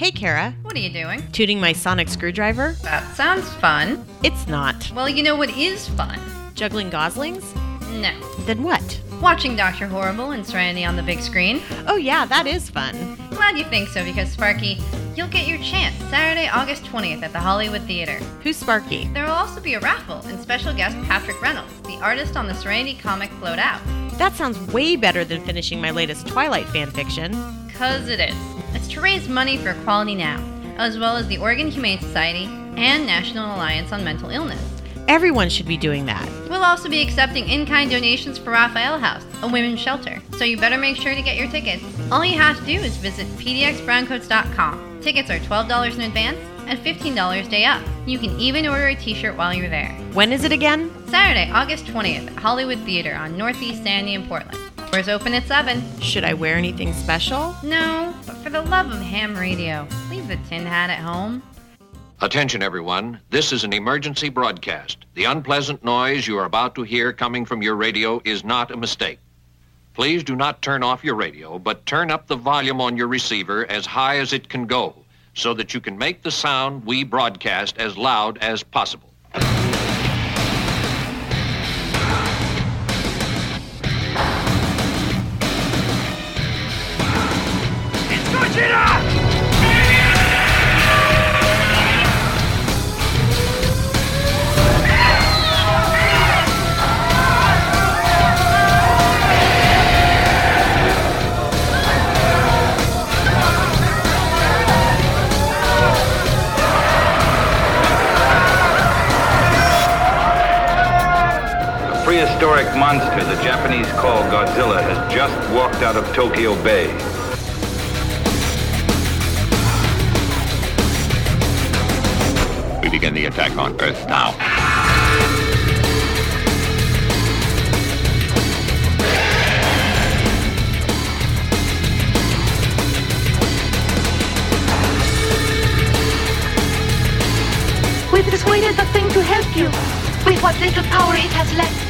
Hey, Kara. What are you doing? Tooting my sonic screwdriver? That sounds fun. It's not. Well, you know what is fun? Juggling goslings? No. Then what? Watching Dr. Horrible and Serenity on the big screen. Oh, yeah, that is fun. Glad you think so because, Sparky, you'll get your chance Saturday, August 20th at the Hollywood Theater. Who's Sparky? There will also be a raffle and special guest Patric Reynolds, the artist on the Serenity comic Float Out. That sounds way better than finishing my latest Twilight fanfiction. Cause it is. To raise money for Equality Now, as well as the Oregon Humane Society and National Alliance on Mental Illness. Everyone should be doing that. We'll also be accepting in kind donations for Raphael House, a women's shelter, so you better make sure to get your tickets. All you have to do is visit pdxbrowncoats.com. Tickets are $12 in advance and $15 day up. You can even order a t shirt while you're there. When is it again? Saturday, August 20th at Hollywood Theater on Northeast Sandy in Portland. Doors open at 7. Should I wear anything special? No, but for the love of ham radio, leave the tin hat at home. Attention, everyone. This is an emergency broadcast. The unpleasant noise you are about to hear coming from your radio is not a mistake. Please do not turn off your radio, but turn up the volume on your receiver as high as it can go so that you can make the sound we broadcast as loud as possible. Just out of Tokyo Bay. We begin the attack on Earth now. We persuaded the thing to help you with what little power it has left.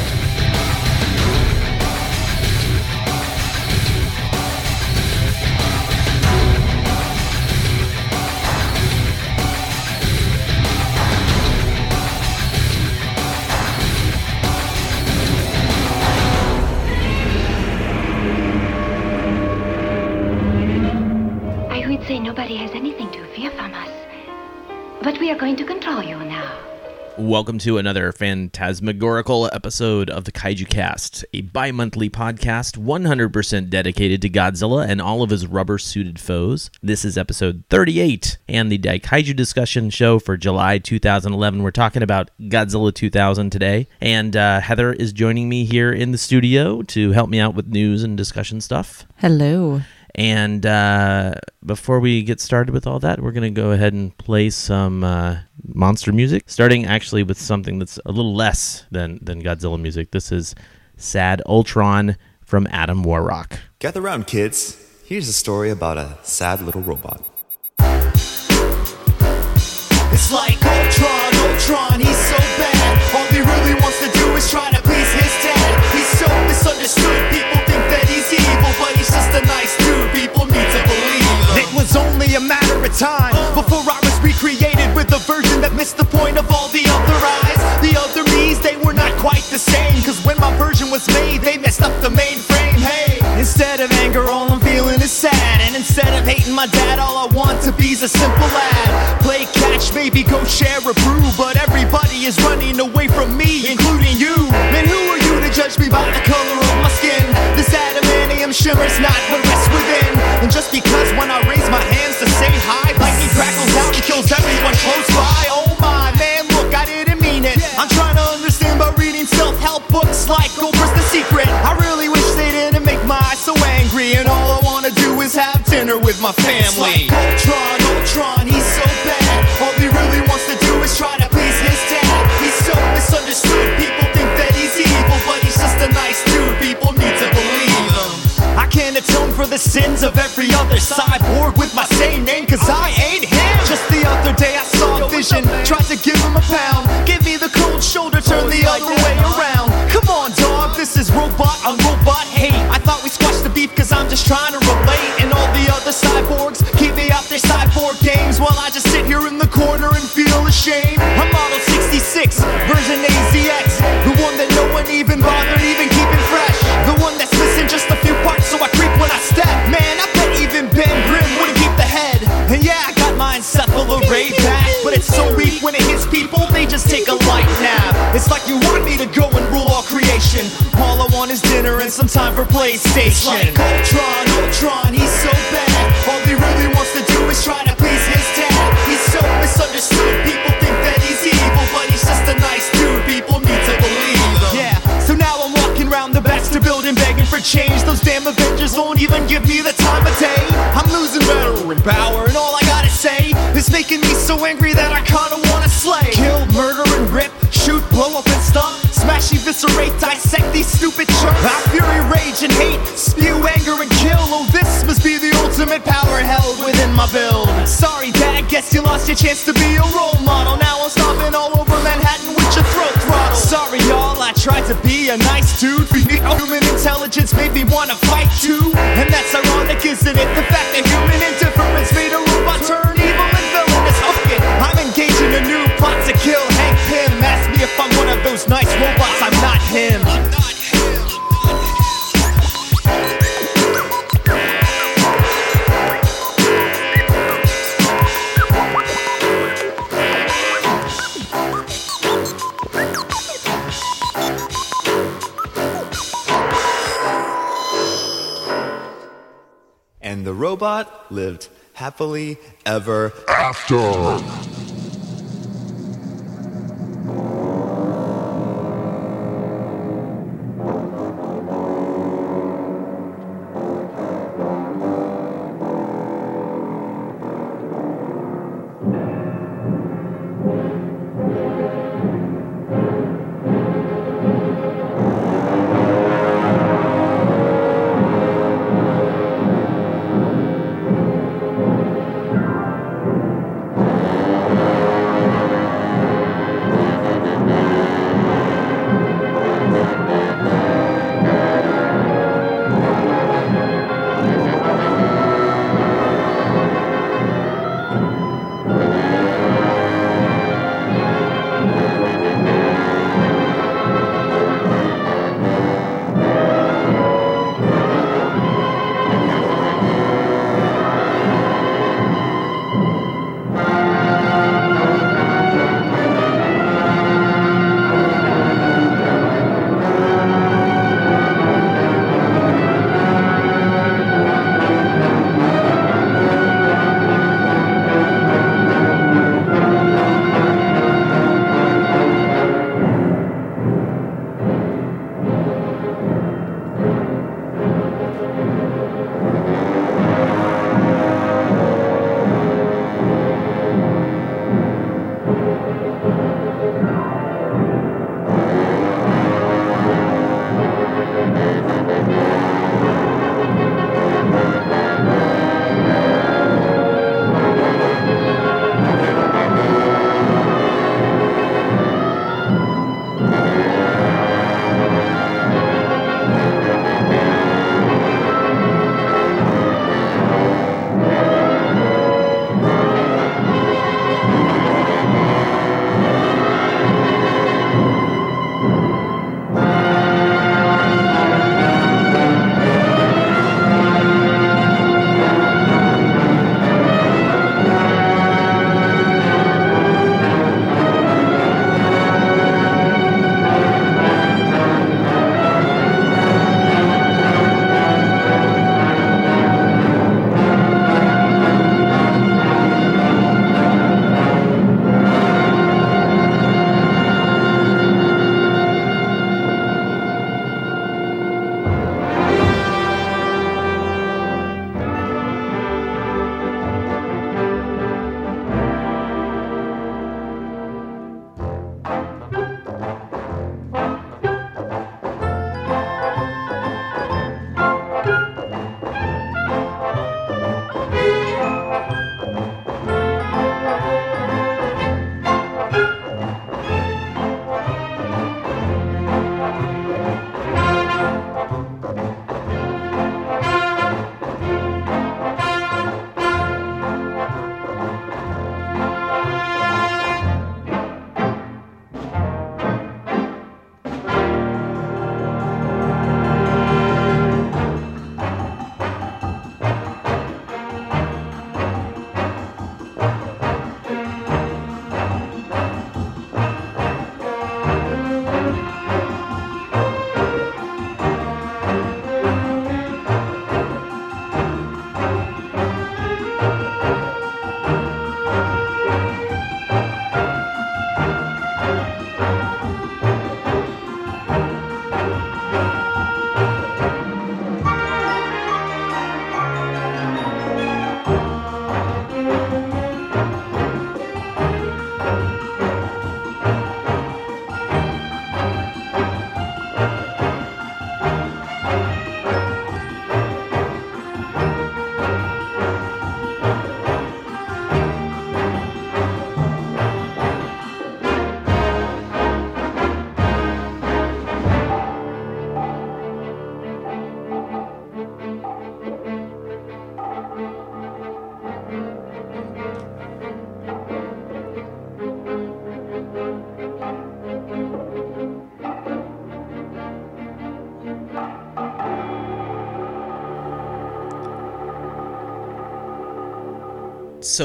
Are going to control you now. Welcome to another phantasmagorical episode of the Kaiju Cast, a bi monthly podcast 100% dedicated to Godzilla and all of his rubber suited foes. This is episode 38 and the Daikaiju discussion show for July 2011. We're talking about Godzilla 2000 today, and uh, Heather is joining me here in the studio to help me out with news and discussion stuff. Hello. And uh, before we get started with all that, we're going to go ahead and play some uh, monster music, starting actually with something that's a little less than, than Godzilla music. This is Sad Ultron from Adam Warrock. Gather round, kids. Here's a story about a sad little robot. It's like Ultron, Ultron, he's so bad. All he really wants to do is try to please his dad. He's so misunderstood, people he's just a nice dude. People need to believe. It was only a matter of time before I was recreated with a version that missed the point of all the other eyes. The other me's, quite the same, cause when my version was made, they messed up the mainframe. Hey, instead of anger, all I'm feeling is sad. And instead of hating my dad, all I want to be's a simple lad. Play catch, maybe go share a brew. But everybody is running away from me, including you. Man, who are you to judge me by the color of my skin? This adamantium shimmer's not what rests within. And just because when I raise my hands to say hi, lightning crackles out and kills everyone close by. Oh my, man, look, I didn't mean it. I'm trying to understand books like Oprah's The Secret. I really wish they didn't make my eyes so angry. And all I wanna do is have dinner with my family. It's like Ultron, Ultron, he's so bad. All he really wants to do is try to please his dad. He's so misunderstood. People think that he's evil, but he's just a nice dude. People need to believe him. I can't atone for the sins of every other cyborg with my same name, cause I ain't him. Just the other day I vision. Tried to give him a pound. Give me the cold shoulder, turn the other way around. Come on, dog, this is robot on robot hate. I thought we squashed the beef cause I'm just trying to relate. And all the other cyborgs keep me out their cyborg games while I just sit here in the corner and feel ashamed. I'm Model 66, version 8. corruption. a chance to happily ever after.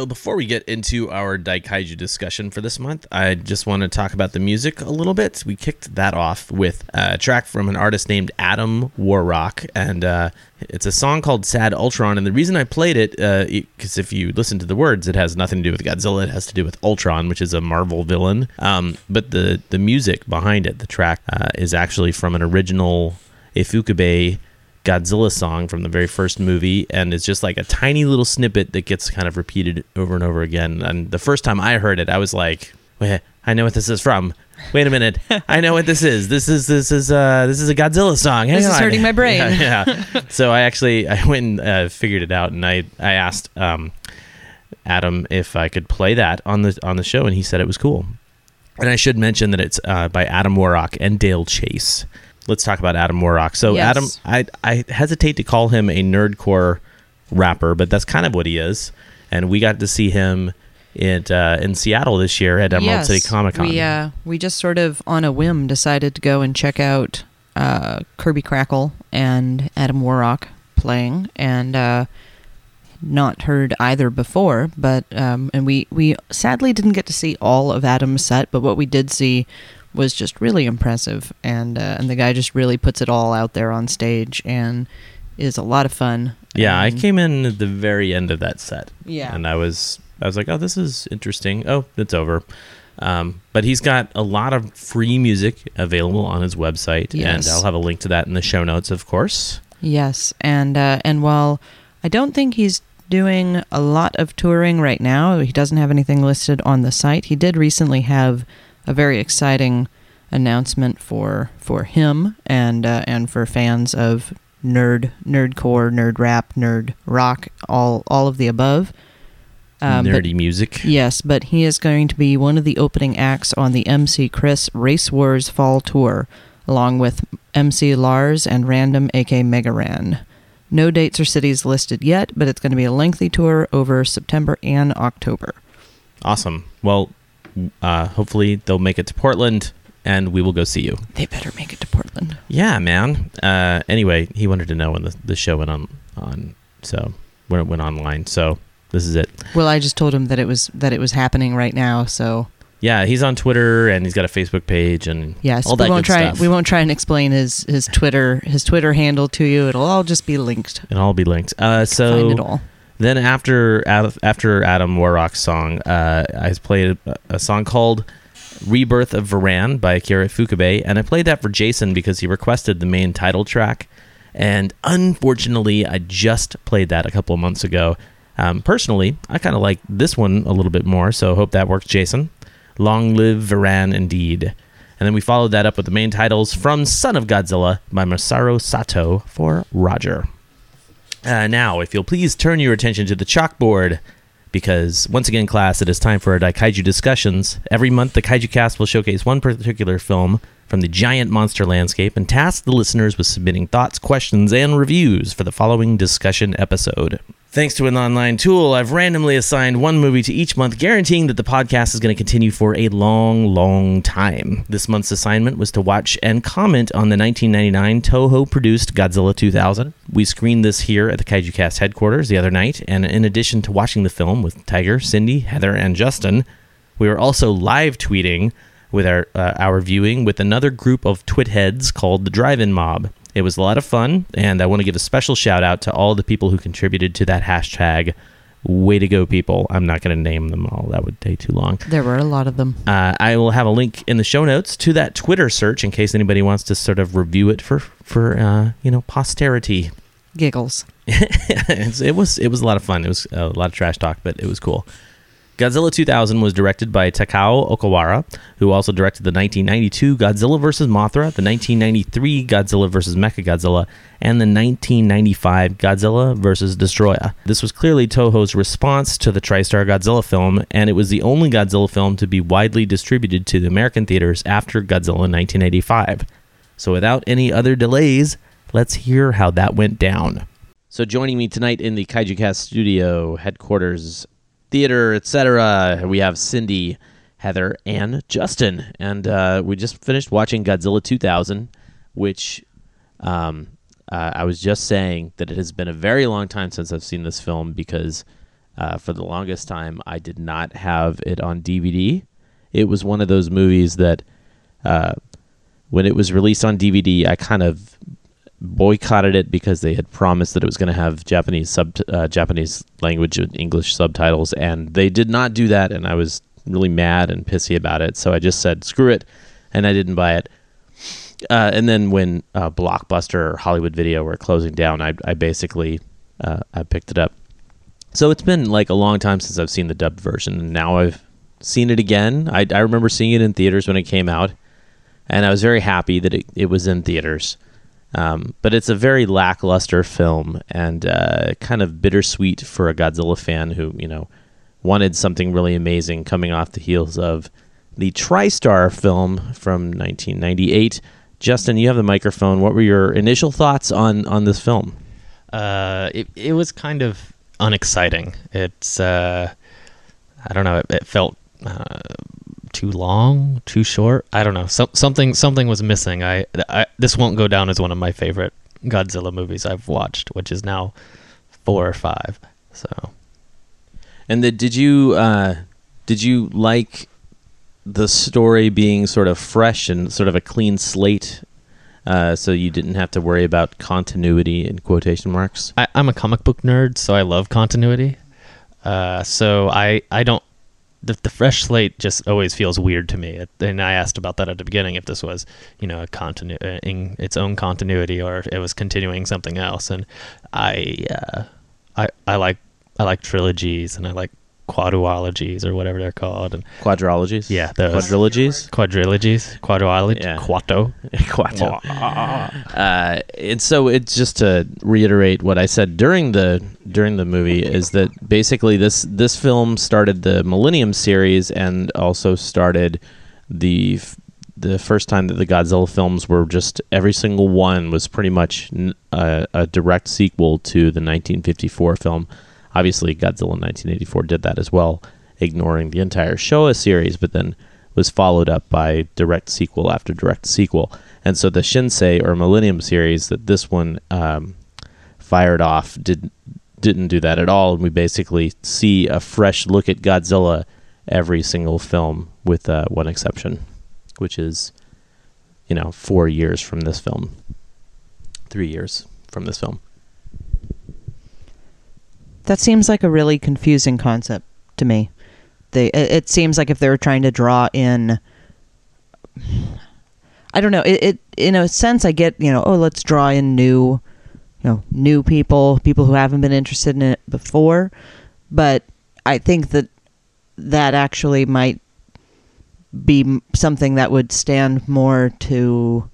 Before we get into our Daikaiju discussion for this month, I just want to talk about the music a little bit. We kicked that off with a track from an artist named Adam Warrock, and uh, it's a song called "Sad Ultron." And the reason I played it, because if you listen to the words, it has nothing to do with Godzilla. It has to do with Ultron, which is a Marvel villain. Um, but the the music behind it, the track, uh, is actually from an original Ifukube Godzilla song from the very first movie, and it's just like a tiny little snippet that gets kind of repeated over and over again. And the first time I heard it, I was like, "Wait, I know what this is from." Wait a minute, I know what this is. This is this is uh this is a Godzilla song. Hang This is hurting my brain. Yeah, yeah. so I actually I went and uh, figured it out, and I I asked um Adam if I could play that on the on the show, and he said it was cool. And I should mention that it's uh, by Adam Warrock and Dale Chase. Let's talk about Adam Warrock. So Yes. Adam, I I hesitate to call him a nerdcore rapper, but that's kind of what he is. And we got to see him at uh, in Seattle this year at Emerald Yes, City Comic Con. We uh, we just sort of on a whim decided to go and check out uh, Kirby Crackle and Adam Warrock playing, and uh, not heard either before. But um, and we we sadly didn't get to see all of Adam's set, but what we did see was just really impressive, and uh, and the guy just really puts it all out there on stage and is a lot of fun. Yeah, I came in at the very end of that set. Yeah. and I was I was like, oh, this is interesting. Oh, it's over. Um, but he's got a lot of free music available on his website, and I'll have a link to that in the show notes, of course. Yes, and uh, and while I don't think he's doing a lot of touring right now, he doesn't have anything listed on the site. He did recently have a very exciting announcement for for him and uh, and for fans of nerd nerdcore, nerd rap, nerd rock, all all of the above. Um, but- Nerdy music. Yes, but he is going to be one of the opening acts on the MC Chris Race Wars Fall Tour, along with MC Lars and Random AK Mega Ran. No dates or cities listed yet, but it's going to be a lengthy tour over September and October. Awesome. Well, uh, hopefully they'll make it to Portland, and we will go see you. They better make it to Portland. Yeah, man. Uh, anyway, he wanted to know when the, the show went on on so when it went online. So this is it. Well, I just told him that it was that it was happening right now, so Yeah, he's on Twitter and he's got a Facebook page and yes, all that we won't try stuff. we won't try and explain his his Twitter his Twitter handle to you. It'll all just be linked. It'll all be linked. Uh, so Find it all. Then after after Adam Warrock's song, uh, I played a, song called "Rebirth of Varan" by Akira Ifukube, and I played that for Jason because he requested the main title track. And unfortunately, I just played that a couple of months ago. Um, personally, I kind of like this one a little bit more, so hope that works, Jason. Long live Varan, indeed. And then we followed that up with the main titles from Son of Godzilla by Masaru Sato for Roger. Uh, now, if you'll please turn your attention to the chalkboard, because once again, class, it is time for our Daikaiju discussions. Every month, the Kaiju Cast will showcase one particular film from the giant monster landscape and task the listeners with submitting thoughts, questions, and reviews for the following discussion episode. Thanks to an online tool, I've randomly assigned one movie to each month, guaranteeing that the podcast is going to continue for a long, long time. This month's assignment was to watch and comment on the 1999 Toho produced Godzilla 2000. We screened this here at the Kaiju Cast headquarters the other night, and in addition to watching the film with Tiger, Cindy, Heather, and Justin, we were also live tweeting with our uh, our viewing with another group of twit heads called the Drive-In Mob. It was a lot of fun, and I want to give a special shout out to all the people who contributed to that hashtag. Way to go, people! I'm not going to name them all; that would take too long. There were a lot of them. Uh, I will have a link in the show notes to that Twitter search in case anybody wants to sort of review it for for uh, you know posterity. Giggles. It was it was a lot of fun. It was a lot of trash talk, but it was cool. Godzilla 2000 was directed by Takao Okawara, who also directed the 1992 Godzilla vs. Mothra, the 1993 Godzilla vs. Mechagodzilla, and the 1995 Godzilla vs. Destoroyah. This was clearly Toho's response to the TriStar Godzilla film, and it was the only Godzilla film to be widely distributed to the American theaters after Godzilla 1985. So without any other delays, let's hear how that went down. So joining me tonight in the Kaiju Cast studio, headquarters, theater, etc., we have Cindy, Heather, and Justin. And uh, we just finished watching Godzilla 2000, which um, uh, I was just saying that it has been a very long time since I've seen this film because Uh, for the longest time, I did not have it on DVD. It was one of those movies that, uh, when it was released on DVD, I kind of boycotted it because they had promised that it was going to have Japanese sub uh, Japanese language and English subtitles, and they did not do that, and I was really mad and pissy about it. So I just said screw it, and I didn't buy it. Uh, and then when uh, Blockbuster or Hollywood Video were closing down, I, I basically uh, I picked it up. So it's been like a long time since I've seen the dubbed version, and now I've seen it again. I, I remember seeing it in theaters when it came out, and I was very happy that it, it was in theaters. Um, but it's a very lackluster film and uh, kind of bittersweet for a Godzilla fan who, you know, wanted something really amazing coming off the heels of the TriStar film from 1998. Justin, you have the microphone. What were your initial thoughts on on this film? Uh, it it was kind of unexciting. It's uh, I don't know. It, it felt uh, too long, too short. I don't know. Some, something something was missing. I, I this won't go down as one of my favorite Godzilla movies I've watched, which is now four or five. So, and the, did you uh, did you like the story being sort of fresh and sort of a clean slate? Uh, so you didn't have to worry about continuity in quotation marks. I, I'm a comic book nerd, so I love continuity. Uh, so I I don't the, the fresh slate just always feels weird to me. And I asked about that at the beginning if this was, you know, a continu- uh, in its own continuity or it was continuing something else. And I, uh, I, I like I like trilogies and I like quadrilogies or whatever they're called. And quadrilogies. Yeah, those. Quadrilogies, quadrilogies, quadrilogy, yeah. quato, quato. uh, and so it's just to reiterate what I said during the during the movie is that basically this this film started the Millennium series and also started the the first time that the Godzilla films were just every single one was pretty much a, a direct sequel to the 1954 film Obviously, Godzilla 1984 did that as well, ignoring the entire Showa series, but then was followed up by direct sequel after direct sequel. And so the Shinsei or Millennium series that this one um, fired off did didn't do that at all, and we basically see a fresh look at Godzilla every single film, with uh, one exception, which is you know four years from this film, three years from this film. That seems like a really confusing concept to me. They it, it seems like if they were trying to draw in I don't know, it, it in a sense I get, you know, oh, let's draw in new you know, new people, people who haven't been interested in it before, but I think that that actually might be something that would stand more to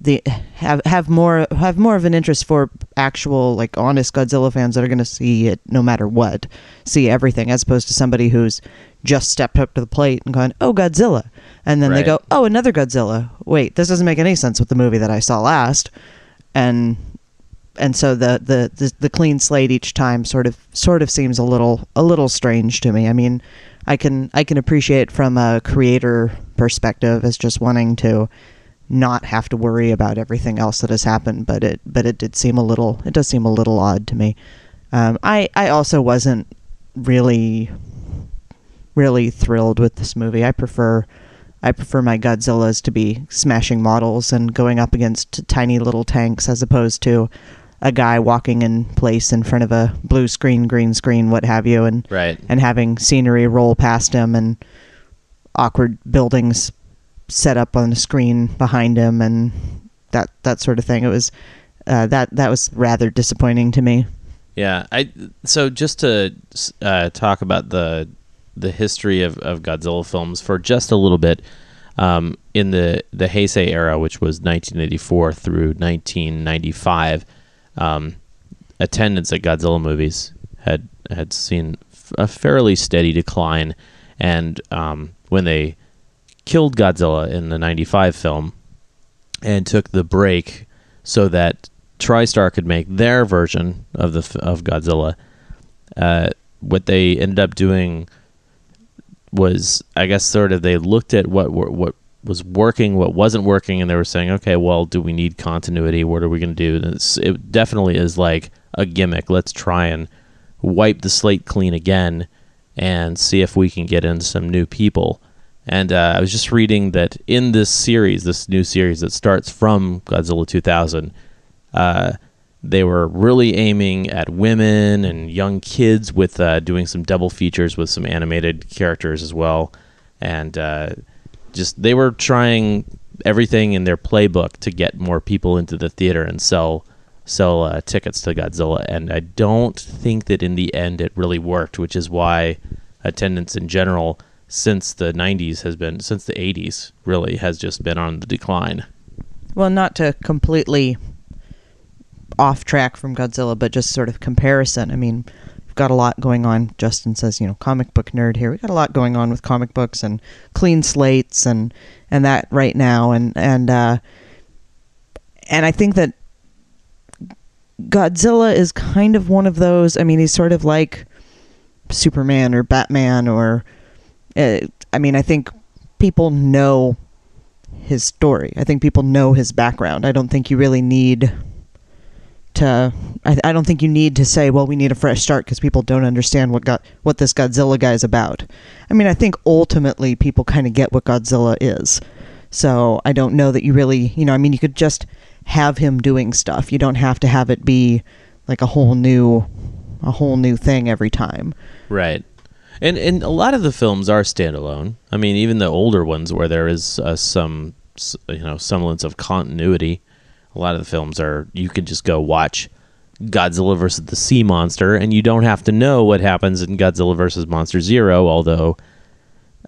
the have have more have more of an interest for actual like honest Godzilla fans that are going to see it no matter what, see everything as opposed to somebody who's just stepped up to the plate and gone, "Oh, Godzilla." And then right. they go, "Oh, another Godzilla." Wait, this doesn't make any sense with the movie that I saw last. And and so the, the the the clean slate each time sort of sort of seems a little a little strange to me. I mean, I can I can appreciate from a creator perspective as just wanting to not have to worry about everything else that has happened. But it but it did seem a little it does seem a little odd to me. Um, I I also wasn't really really thrilled with this movie. I prefer I prefer my Godzillas to be smashing models and going up against tiny little tanks as opposed to a guy walking in place in front of a blue screen, green screen, what have you, and right. and having scenery roll past him and awkward buildings set up on the screen behind him and that that sort of thing. It was uh, that that was rather disappointing to me. Yeah, I so just to uh, talk about the the history of, of Godzilla films for just a little bit. Um, in the the Heisei era, which was 1984 through 1995, um, attendance at Godzilla movies had had seen a fairly steady decline, and um, when they killed Godzilla in the 95 film and took the break so that TriStar could make their version of the of Godzilla. Uh, what they ended up doing was, I guess, sort of they looked at what what was working, what wasn't working, and they were saying, okay, well, do we need continuity? What are we going to do? It definitely is like a gimmick. Let's try and wipe the slate clean again and see if we can get in some new people. And uh, I was just reading that in this series, this new series that starts from Godzilla 2000, uh, they were really aiming at women and young kids with uh, doing some double features with some animated characters as well. And uh, just they were trying everything in their playbook to get more people into the theater and sell sell uh, tickets to Godzilla. And I don't think that in the end it really worked, which is why attendance in general since the 90s has been since the 80s really has just been on the decline. Well, not to completely off track from Godzilla, but just sort of comparison. I mean, we've got a lot going on. Justin says, you know, comic book nerd here. We've got a lot going on with comic books and clean slates and and that right now, and and uh, and I think that Godzilla is kind of one of those. I mean, he's sort of like Superman or Batman or. Uh, I mean, I think people know his story. I think people know his background. I don't think you really need to. I, I don't think you need to say, "Well, we need a fresh start" because people don't understand what got what this Godzilla guy is about. I mean, I think ultimately people kind of get what Godzilla is. So I don't know that you really, you know, I mean, you could just have him doing stuff. You don't have to have it be like a whole new, a whole new thing every time. Right. And and a lot of the films are standalone. I mean, even the older ones where there is uh, some you know semblance of continuity. A lot of the films are you can just go watch Godzilla versus the Sea Monster, and you don't have to know what happens in Godzilla versus Monster Zero. Although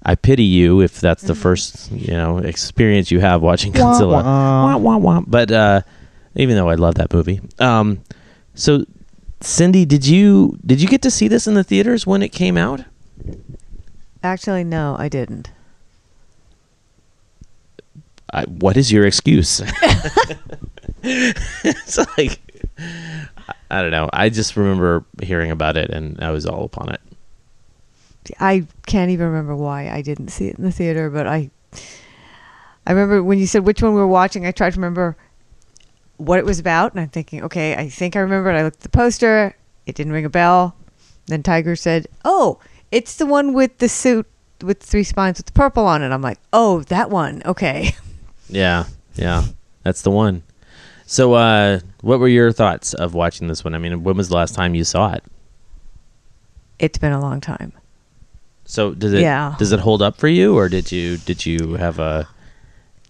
I pity you if that's the first you know experience you have watching Wah, Godzilla. wah. Wah, wah, wah. But uh, even though I love that movie, um, so Cindy, did you did you get to see this in the theaters when it came out? Actually, no, I didn't. I, what is your excuse? it's like I don't know. I just remember hearing about it and I was all upon it. I can't even remember why I didn't see it in the theater, but I I remember when you said which one we were watching, I tried to remember what it was about, and I'm thinking, okay, I think I remembered. I looked at the poster, it didn't ring a bell. Then Tiger said, "Oh, it's the one with the suit with three spines with the purple on it." I'm like, "Oh, that one. Okay." Yeah, yeah, that's the one. So, uh, what were your thoughts of watching this one? I mean, when was the last time you saw it? It's been a long time. So, does it Yeah. does it hold up for you, or did you did you have a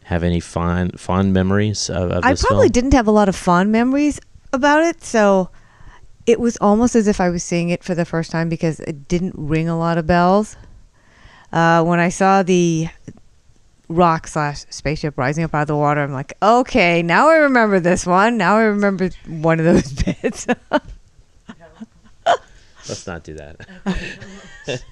have any fond fond memories of, of I probably film? didn't have a lot of fond memories about it, so it was almost as if I was seeing it for the first time because it didn't ring a lot of bells. Uh, when I saw the rock slash spaceship rising up out of the water, I'm like, okay, now I remember this one. Now I remember one of those bits. Let's not do that.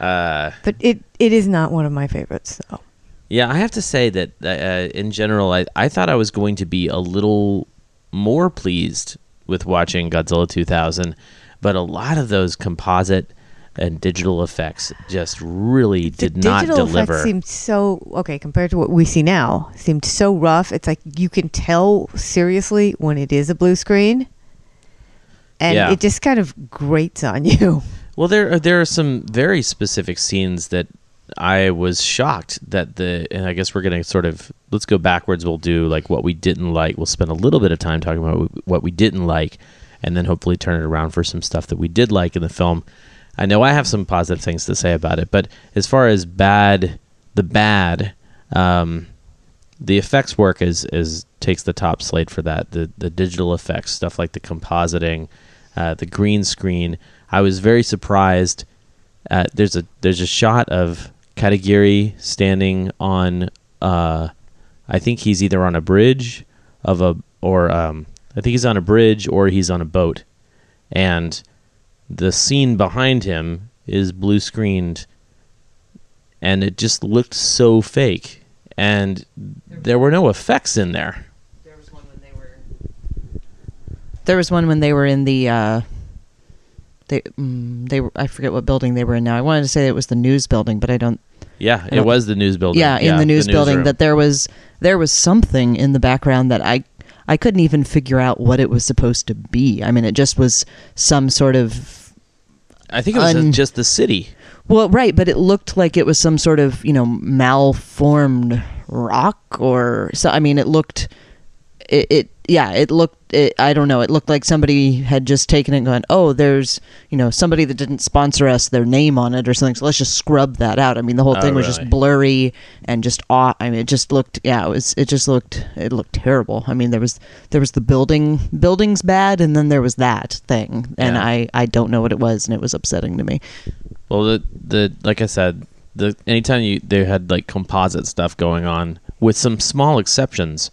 uh, but it it is not one of my favorites. So. Yeah, I have to say that uh, in general, I, I thought I was going to be a little more pleased with watching Godzilla 2000, but a lot of those composite and digital effects just really did not deliver. effects seemed so okay compared to what we see now. Seemed so rough. It's like you can tell seriously when it is a blue screen, and Yeah. it just kind of grates on you. Well, there are, there are some very specific scenes that I was shocked that the and I guess we're gonna sort of let's go backwards. We'll do like what we didn't like. We'll spend a little bit of time talking about what we didn't like, and then hopefully turn it around for some stuff that we did like in the film. I know I have some positive things to say about it, but as far as bad, the bad, um, the effects work is is takes the top slate for that. The the digital effects stuff like the compositing, uh, the green screen. I was very surprised. Uh, there's a there's a shot of Katagiri standing on. Uh, I think he's either on a bridge of a or um, I think he's on a bridge or he's on a boat, and the scene behind him is blue screened, and it just looked so fake, and there were no effects in there. There was one when they were in the. Uh, they mm, they I forget what building they were in now. I wanted to say it was the news building, but I don't. Yeah, I it don't- was the news building. Yeah, in the news building newsroom. that there was there was something in the background that I I couldn't even figure out what it was supposed to be. I mean, it just was some sort of I think it was Un- just the city. well, right, but it looked like it was some sort of you know malformed rock or so. I mean, it looked it, it yeah, it looked. It, I don't know. It looked like somebody had just taken it and gone, oh, there's you know somebody that didn't sponsor us, their name on it or something. So let's just scrub that out. I mean, the whole Oh, thing was really? just blurry and just aw. I mean, it just looked. Yeah, it was. It just looked. It looked terrible. I mean, there was there was the building buildings bad, and then there was that thing, and Yeah. I I don't know what it was, and it was upsetting to me. Well, the the like I said, the anytime you they had like composite stuff going on, with some small exceptions,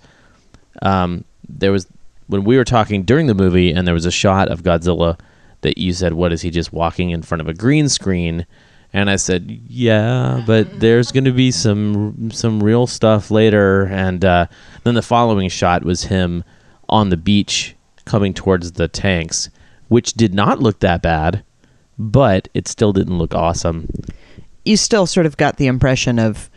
um, there was when we were talking during the movie, and there was a shot of Godzilla that you said, "What is he just walking in front of a green screen?" And I said, "Yeah, but there's going to be some some real stuff later." And uh, then the following shot was him on the beach coming towards the tanks, which did not look that bad, but it still didn't look awesome. you still sort of got the impression of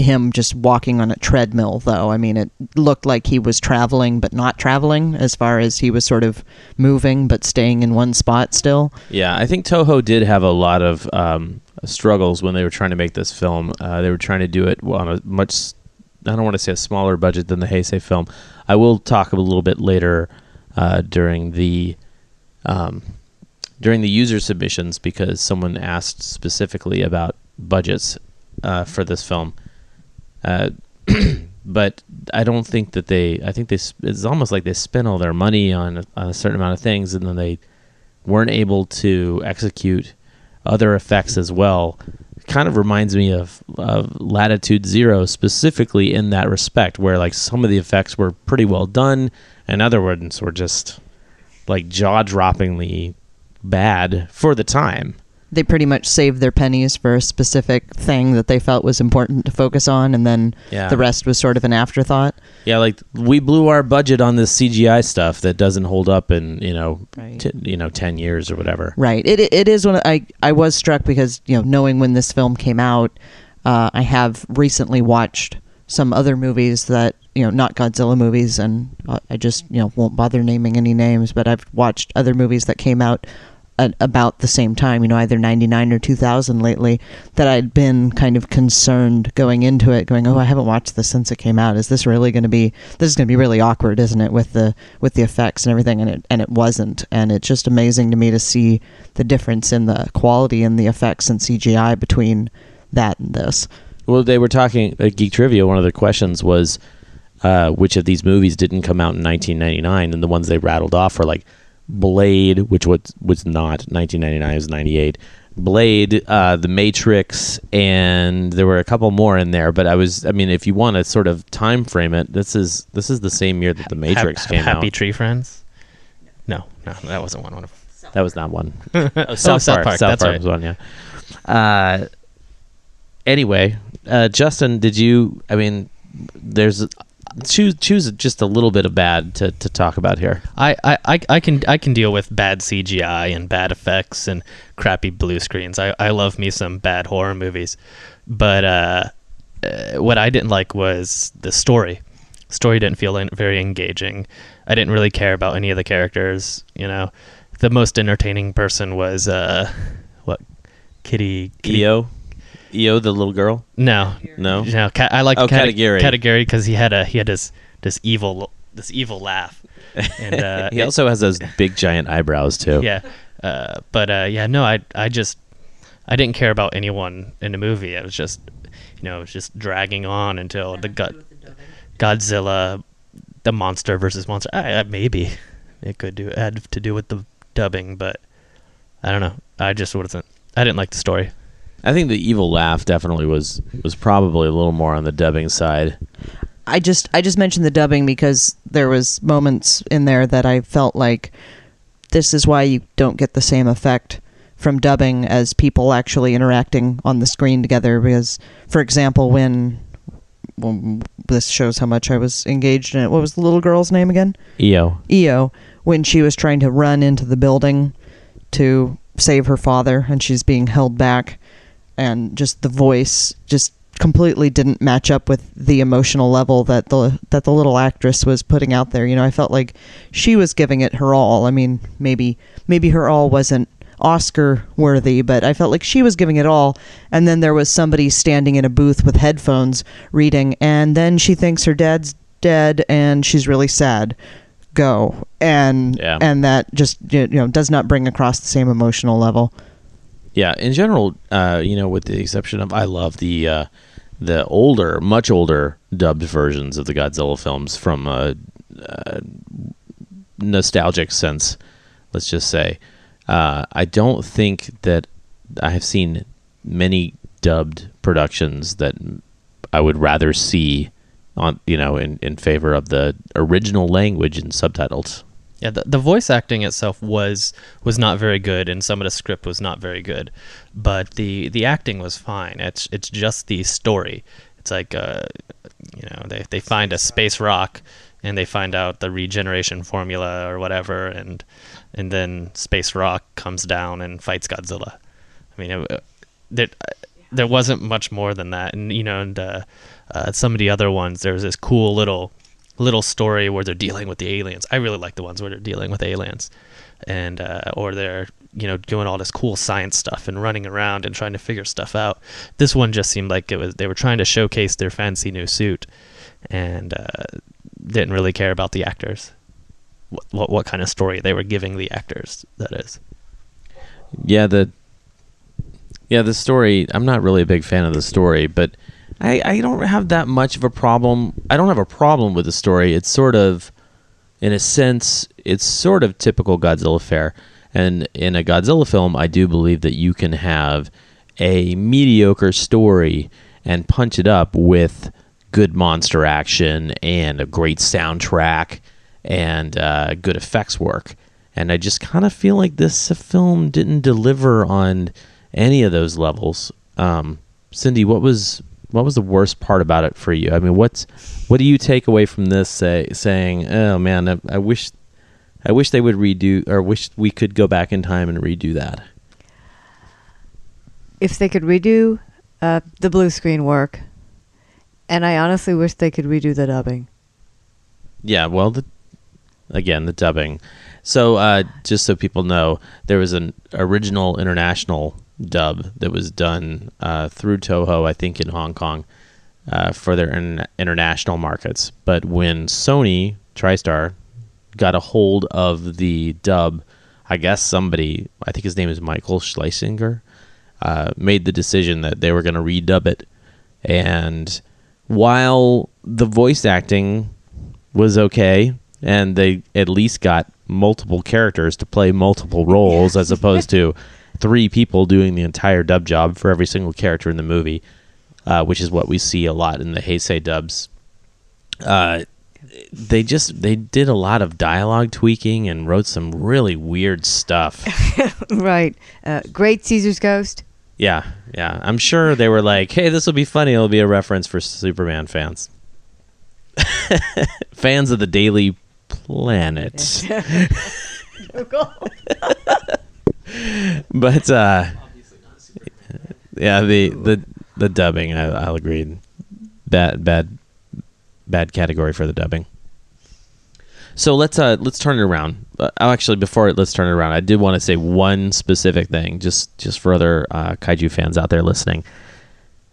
him just walking on a treadmill though i mean it looked like he was traveling but not traveling as far as he was sort of moving but staying in one spot still Yeah, I think Toho did have a lot of um, struggles when they were trying to make this film. Uh, they were trying to do it on a much, I don't want to say a smaller budget than the Heisei film. I will talk a little bit later uh, during the um, during the user submissions because someone asked specifically about budgets uh, for this film. Uh, but I don't think that they. I think they. It's almost like they spent all their money on, a- on a certain amount of things, and then they weren't able to execute other effects as well. Kind of reminds me of, of Latitude Zero, specifically in that respect, where like some of the effects were pretty well done, and other ones were just like jaw droppingly bad for the time. They pretty much saved their pennies for a specific thing that they felt was important to focus on and then Yeah. the rest was sort of an afterthought Yeah, like we blew our budget on this CGI stuff that doesn't hold up in you know, Right. t- you know, ten years or whatever. Right. It it is one. of- I I was struck because you know knowing when this film came out, uh, I have recently watched some other movies that you know not Godzilla movies, and uh, I just you know won't bother naming any names, but I've watched other movies that came out at about the same time. You know, either ninety nine or two thousand lately. That I'd been kind of concerned going into it, going, oh, I haven't watched this since it came out. Is this really going to be? This is going to be really awkward, isn't it, with the with the effects and everything? And it and it wasn't. And it's just amazing to me to see the difference in the quality and the effects and CGI between that and this. Well, they were talking at Geek Trivia. One of the questions was, uh, which of these movies didn't come out in 1999? And the ones they rattled off were like Blade, which was was not 1999, it was 98. Blade, uh, The Matrix, and there were a couple more in there. But I was, I mean, if you want to sort of time frame it, this is this is the same year that The Matrix Hap- came Happy out. Happy Tree Friends. No, no, that wasn't one of them. That was not one. Oh, oh, South, South Park. Park, South that's Park right. was one. Yeah. Uh, anyway, uh, Justin, did you? I mean, there's choose choose just a little bit of bad to, to talk about here. I, I, I, I can I can deal with bad CGI and bad effects and crappy blue screens. I, I love me some bad horror movies, but uh, uh, what I didn't like was the story. Story didn't feel very engaging. I didn't really care about any of the characters. You know, the most entertaining person was uh, what Kitty, Kitty Io, Io, the little girl. No, No? no. Ka- I like Oh, Kata- Katagiri. Katagiri because he had a he had this this evil this evil laugh, and uh, he also has those big giant eyebrows too. yeah. Uh, but uh, yeah, no, I I just I didn't care about anyone in the movie. I was just you know it was just dragging on until the God, Godzilla, the monster versus monster. I, I, maybe it could do had to do with the dubbing, but I don't know. I just wasn't. I didn't like the story. I think the evil laugh definitely was was probably a little more on the dubbing side. I just I just mentioned the dubbing because there was moments in there that I felt like this is why you don't get the same effect from dubbing as people actually interacting on the screen together because for example when well, this shows how much I was engaged in it. What was the little girl's name again? Io. Io when she was trying to run into the building to save her father and she's being held back and just the voice just completely didn't match up with the emotional level that the that the little actress was putting out there. You know, I felt like she was giving it her all. I mean, maybe maybe her all wasn't Oscar worthy, but I felt like she was giving it all. And then there was somebody standing in a booth with headphones reading, and then she thinks her dad's dead and she's really sad. Go and Yeah. and that just you know does not bring across the same emotional level. Yeah, in general, uh, you know, with the exception of I love the uh, the older, much older dubbed versions of the Godzilla films from a, a nostalgic sense. Let's just say, uh, I don't think that I have seen many dubbed productions that I would rather see on you know in, in favor of the original language and subtitles. Yeah, the, the voice acting itself was was not very good, and some of the script was not very good, but the the acting was fine. It's it's just the story. It's like uh, you know they they find a space rock, and they find out the regeneration formula or whatever, and and then space rock comes down and fights Godzilla. I mean, there there wasn't much more than that, and you know, and uh, uh, some of the other ones there was this cool little little story where they're dealing with the aliens. I really like the ones where they're dealing with aliens, and uh, or they're you know doing all this cool science stuff and running around and trying to figure stuff out. This one just seemed like it was they were trying to showcase their fancy new suit, and uh, didn't really care about the actors. What, what what kind of story they were giving the actors? That is. Yeah, the yeah the story. I'm not really a big fan of the story, but I I don't have that much of a problem. I don't have a problem with the story. It's sort of, in a sense, it's sort of typical Godzilla fare. And in a Godzilla film, I do believe that you can have a mediocre story and punch it up with good monster action and a great soundtrack and uh, good effects work. And I just kind of feel like this film didn't deliver on any of those levels. Um, Cindy, what was what was the worst part about it for you? I mean, what's what do you take away from this? Say, saying, "Oh man, I, I wish, I wish they would redo, or wish we could go back in time and redo that." If they could redo uh, the blue screen work, and I honestly wish they could redo the dubbing. Yeah, well, the, again, the dubbing. So, uh, just so people know, there was an original international dub that was done uh, through Toho, I think, in Hong Kong uh, for their in- international markets. But when Sony TriStar got a hold of the dub, I guess somebody, I think his name is Michael Schlesinger, uh, made the decision that they were going to redub it. And while the voice acting was okay, and they at least got multiple characters to play multiple roles as opposed to three people doing the entire dub job for every single character in the movie, uh, which is what we see a lot in the Heisei dubs. Uh, they just they did a lot of dialogue tweaking and wrote some really weird stuff. right. Uh, Great Caesar's Ghost. Yeah, yeah. I'm sure they were like, "Hey, this will be funny. It'll be a reference for Superman fans, fans of the Daily Planet." but uh, yeah, the the the dubbing, I, I'll agree. Bad, bad, bad category for the dubbing. So let's uh let's turn it around. Uh, oh, actually, before let's turn it around, I did want to say one specific thing, just just for other uh, kaiju fans out there listening.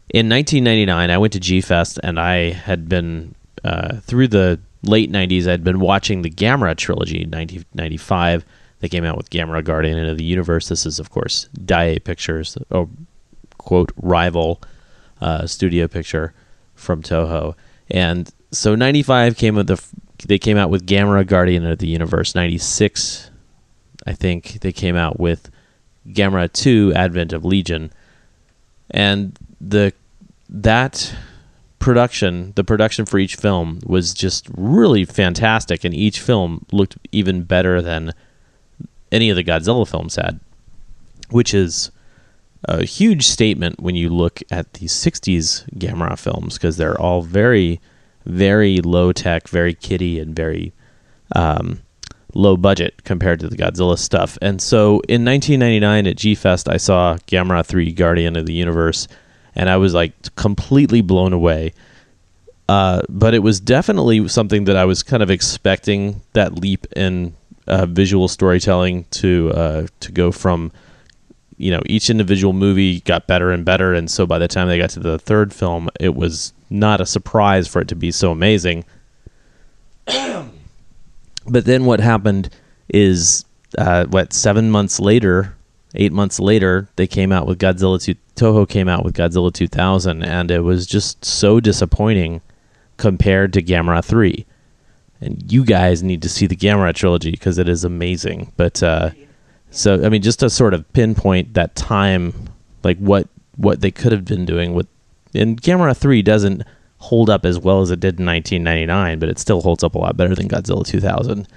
In 1999, I went to G Fest, and I had been uh, through the late 90s. I'd been watching the Gamera trilogy, in 1995. They came out with Gamera Guardian of the Universe. This is, of course, Daiei Pictures, or quote rival uh, studio picture from Toho. And so 95 came with the they came out with Gamera Guardian of the Universe. 96 I think they came out with Gamera 2 Advent of Legion. And the that production, the production for each film was just really fantastic and each film looked even better than any of the Godzilla films had, which is a huge statement when you look at the 60s Gamera films because they're all very, very low tech, very kiddie, and very um, low budget compared to the Godzilla stuff. And so in 1999 at G Fest, I saw Gamera 3 Guardian of the Universe, and I was like completely blown away. Uh, but it was definitely something that I was kind of expecting that leap in uh, visual storytelling to uh, to go from you know each individual movie got better and better. And so by the time they got to the third film it was not a surprise for it to be so amazing. But then what happened is uh, what seven months later eight months later they came out with godzilla 2 toho came out with godzilla 2000 and it was just so disappointing compared to gamera 3 and you guys need to see the gamera trilogy because it is amazing but uh, so I mean, just to sort of pinpoint that time, like what what they could have been doing with, and Gamera Three doesn't hold up as well as it did in 1999, but it still holds up a lot better than Godzilla 2000.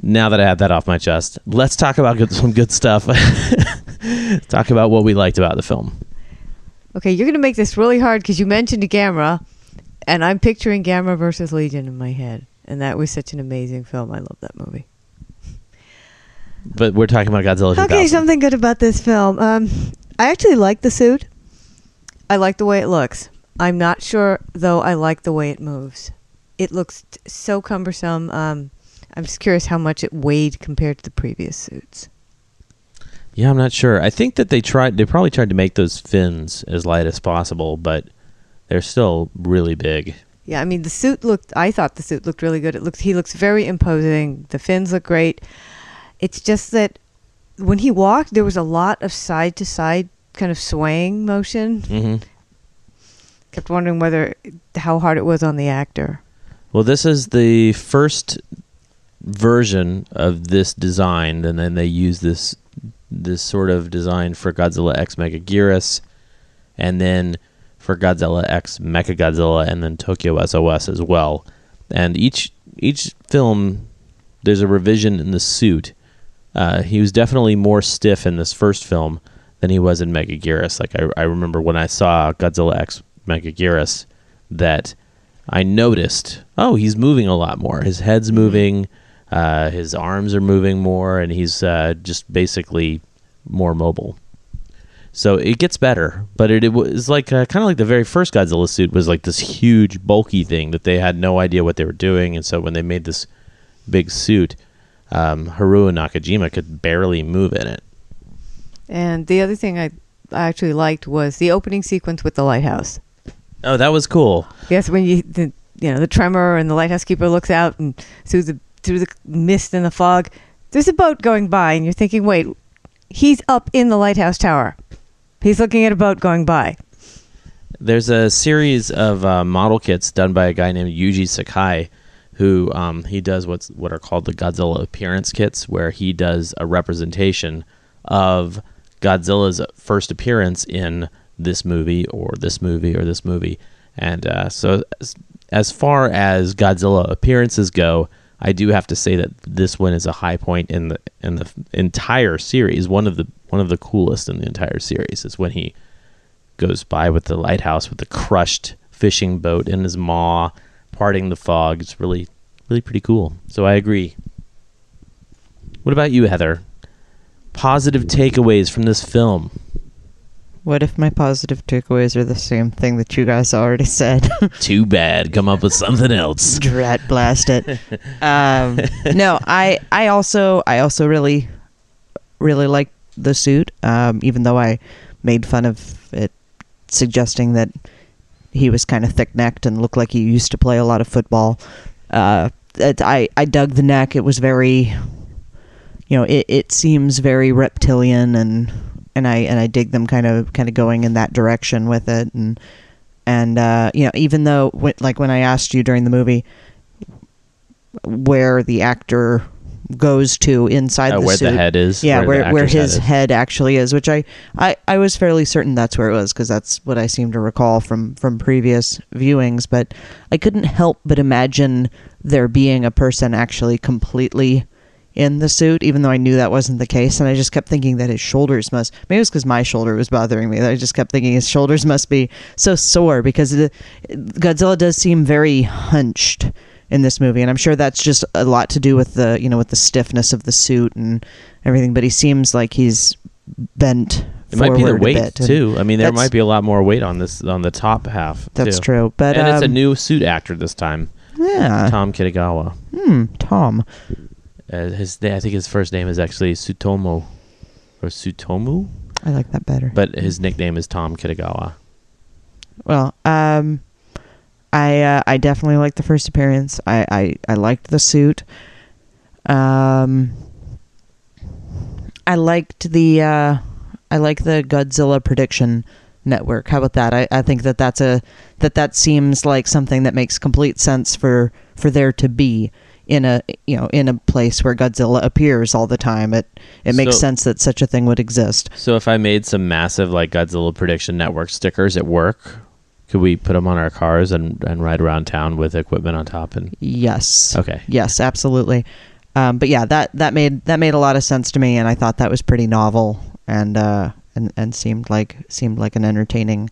Now that I have that off my chest, let's talk about good, some good stuff. talk about what we liked about the film. Okay, you're going to make this really hard because you mentioned Gamera, and I'm picturing Gamma versus Legion in my head. And that was such an amazing film. I love that movie. But we're talking about Godzilla 2000. Okay, something good about this film. Um, I actually like the suit. I like the way it looks. I'm not sure, though, I like the way it moves. It looks t- so cumbersome. Um, I'm just curious how much it weighed compared to the previous suits. Yeah, I'm not sure. I think that they tried. They probably tried to make those fins as light as possible, but they're still really big. Yeah, I mean the suit looked. I thought the suit looked really good. It looks. He looks very imposing. The fins look great. It's just that when he walked, there was a lot of side to side kind of swaying motion. hmm Kept wondering whether how hard it was on the actor. Well, this is the first version of this design, and then they use this this sort of design for Godzilla X Megaguirus, and then for Godzilla X Mechagodzilla, and then Tokyo SOS as well. And each each film, there's a revision in the suit. Uh, he was definitely more stiff in this first film than he was in Megaguirus. Like I, I remember when I saw Godzilla X Megaguirus, that I noticed, oh, he's moving a lot more. His head's moving, uh, his arms are moving more, and he's uh, just basically more mobile. So it gets better, but it, it was like uh, kind of like the very first Godzilla suit was like this huge, bulky thing that they had no idea what they were doing, and so when they made this big suit, um, Haruo Nakajima could barely move in it. And the other thing I, I actually liked was the opening sequence with the lighthouse. Oh, that was cool. Yes, when you the you know the tremor and the lighthouse keeper looks out and through the through the mist and the fog, there's a boat going by, and you're thinking, wait, he's up in the lighthouse tower. He's looking at a boat going by. There's a series of uh, model kits done by a guy named Yuji Sakai, who um, he does what's what are called the Godzilla appearance kits, where he does a representation of Godzilla's first appearance in this movie or this movie or this movie. And uh, so, as, as far as Godzilla appearances go, I do have to say that this one is a high point in the in the entire series. One of the one of the coolest in the entire series is when he goes by with the lighthouse with the crushed fishing boat in his maw, parting the fog. It's really really pretty cool. So I agree. What about you, Heather? Positive takeaways from this film. What if my positive takeaways are the same thing that you guys already said? Too bad. Come up with something else. Drat blast it. um, no, I I also I also really really like the suit. Um, even though I made fun of it, suggesting that he was kind of thick necked and looked like he used to play a lot of football. Uh, it, I I dug the neck. It was very, you know, it, it seems very reptilian and and I and I dig them kind of kind of going in that direction with it. And and uh, you know even though when, like when I asked you during the movie where the actor goes to inside Uh, the where the head is, yeah where where where actor's head his head actually is which I, I I was fairly certain that's where it was because that's what I seem to recall from from previous viewings. But I couldn't help but imagine there being a person actually completely in the suit, even though I knew that wasn't the case. And I just kept thinking that his shoulders must, maybe it was because my shoulder was bothering me. that I just kept thinking his shoulders must be so sore because Godzilla does seem very hunched in this movie. And I'm sure that's just a lot to do with the, you know, with the stiffness of the suit and everything. But he seems like he's bent It might be the weight too. I mean, there might be a lot more weight on this on the top half. That's too. true, but, and it's a um, new suit actor this time. Yeah. Tom Kitagawa. Hmm, Tom. Uh, his I think his first name is actually Sutomo or Sutomu, I like that better. but his nickname is Tom Kitagawa. Well, um, I uh, I definitely liked the first appearance. I, I, I liked the suit. Um, I liked the uh, I like the Godzilla prediction network. How about that? I, I think that that's a that that seems like something that makes complete sense for for there to be in a you know in a place where Godzilla appears all the time. It it makes So- sense that such a thing would exist. So if I made some massive like Godzilla Prediction Network stickers at work, could we put them on our cars and, and ride around town with equipment on top? And Yes. Okay. Yes, absolutely. Um, but yeah, that that made that made a lot of sense to me, and I thought that was pretty novel and uh, and and seemed like seemed like an entertaining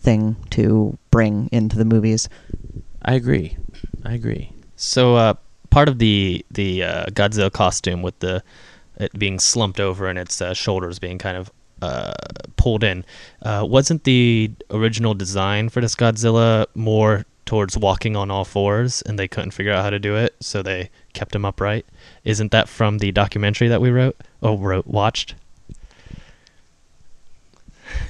thing to bring into the movies. I agree. I agree. So uh, part of the the uh, Godzilla costume with the it being slumped over and its uh, shoulders being kind of uh, pulled in, uh, wasn't the original design for this Godzilla more towards walking on all fours, and they couldn't figure out how to do it, so they kept him upright? Isn't that from the documentary that we wrote? Oh, wrote watched.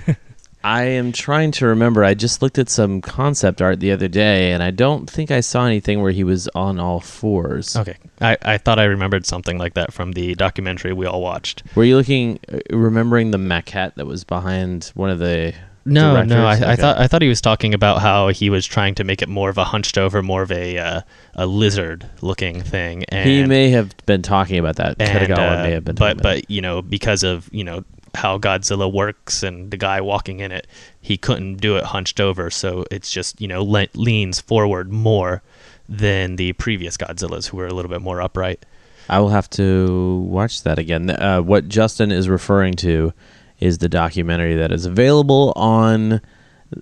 I am trying to remember. I just looked at some concept art the other day, and I don't think I saw anything where he was on all fours. Okay, I, I thought I remembered something like that from the documentary we all watched. Were you looking, uh, remembering the maquette that was behind one of the? No, directors? no. I, I thought I thought he was talking about how he was trying to make it more of a hunched over, more of a uh, a lizard looking thing. And, he may have been talking about that. and, uh, may have been. but talking about but you know because of you know how Godzilla works and the guy walking in it, he couldn't do it hunched over, so it's just you know le- leans forward more than the previous Godzillas who were a little bit more upright. I will have to watch that again. Uh, what Justin is referring to is the documentary that is available on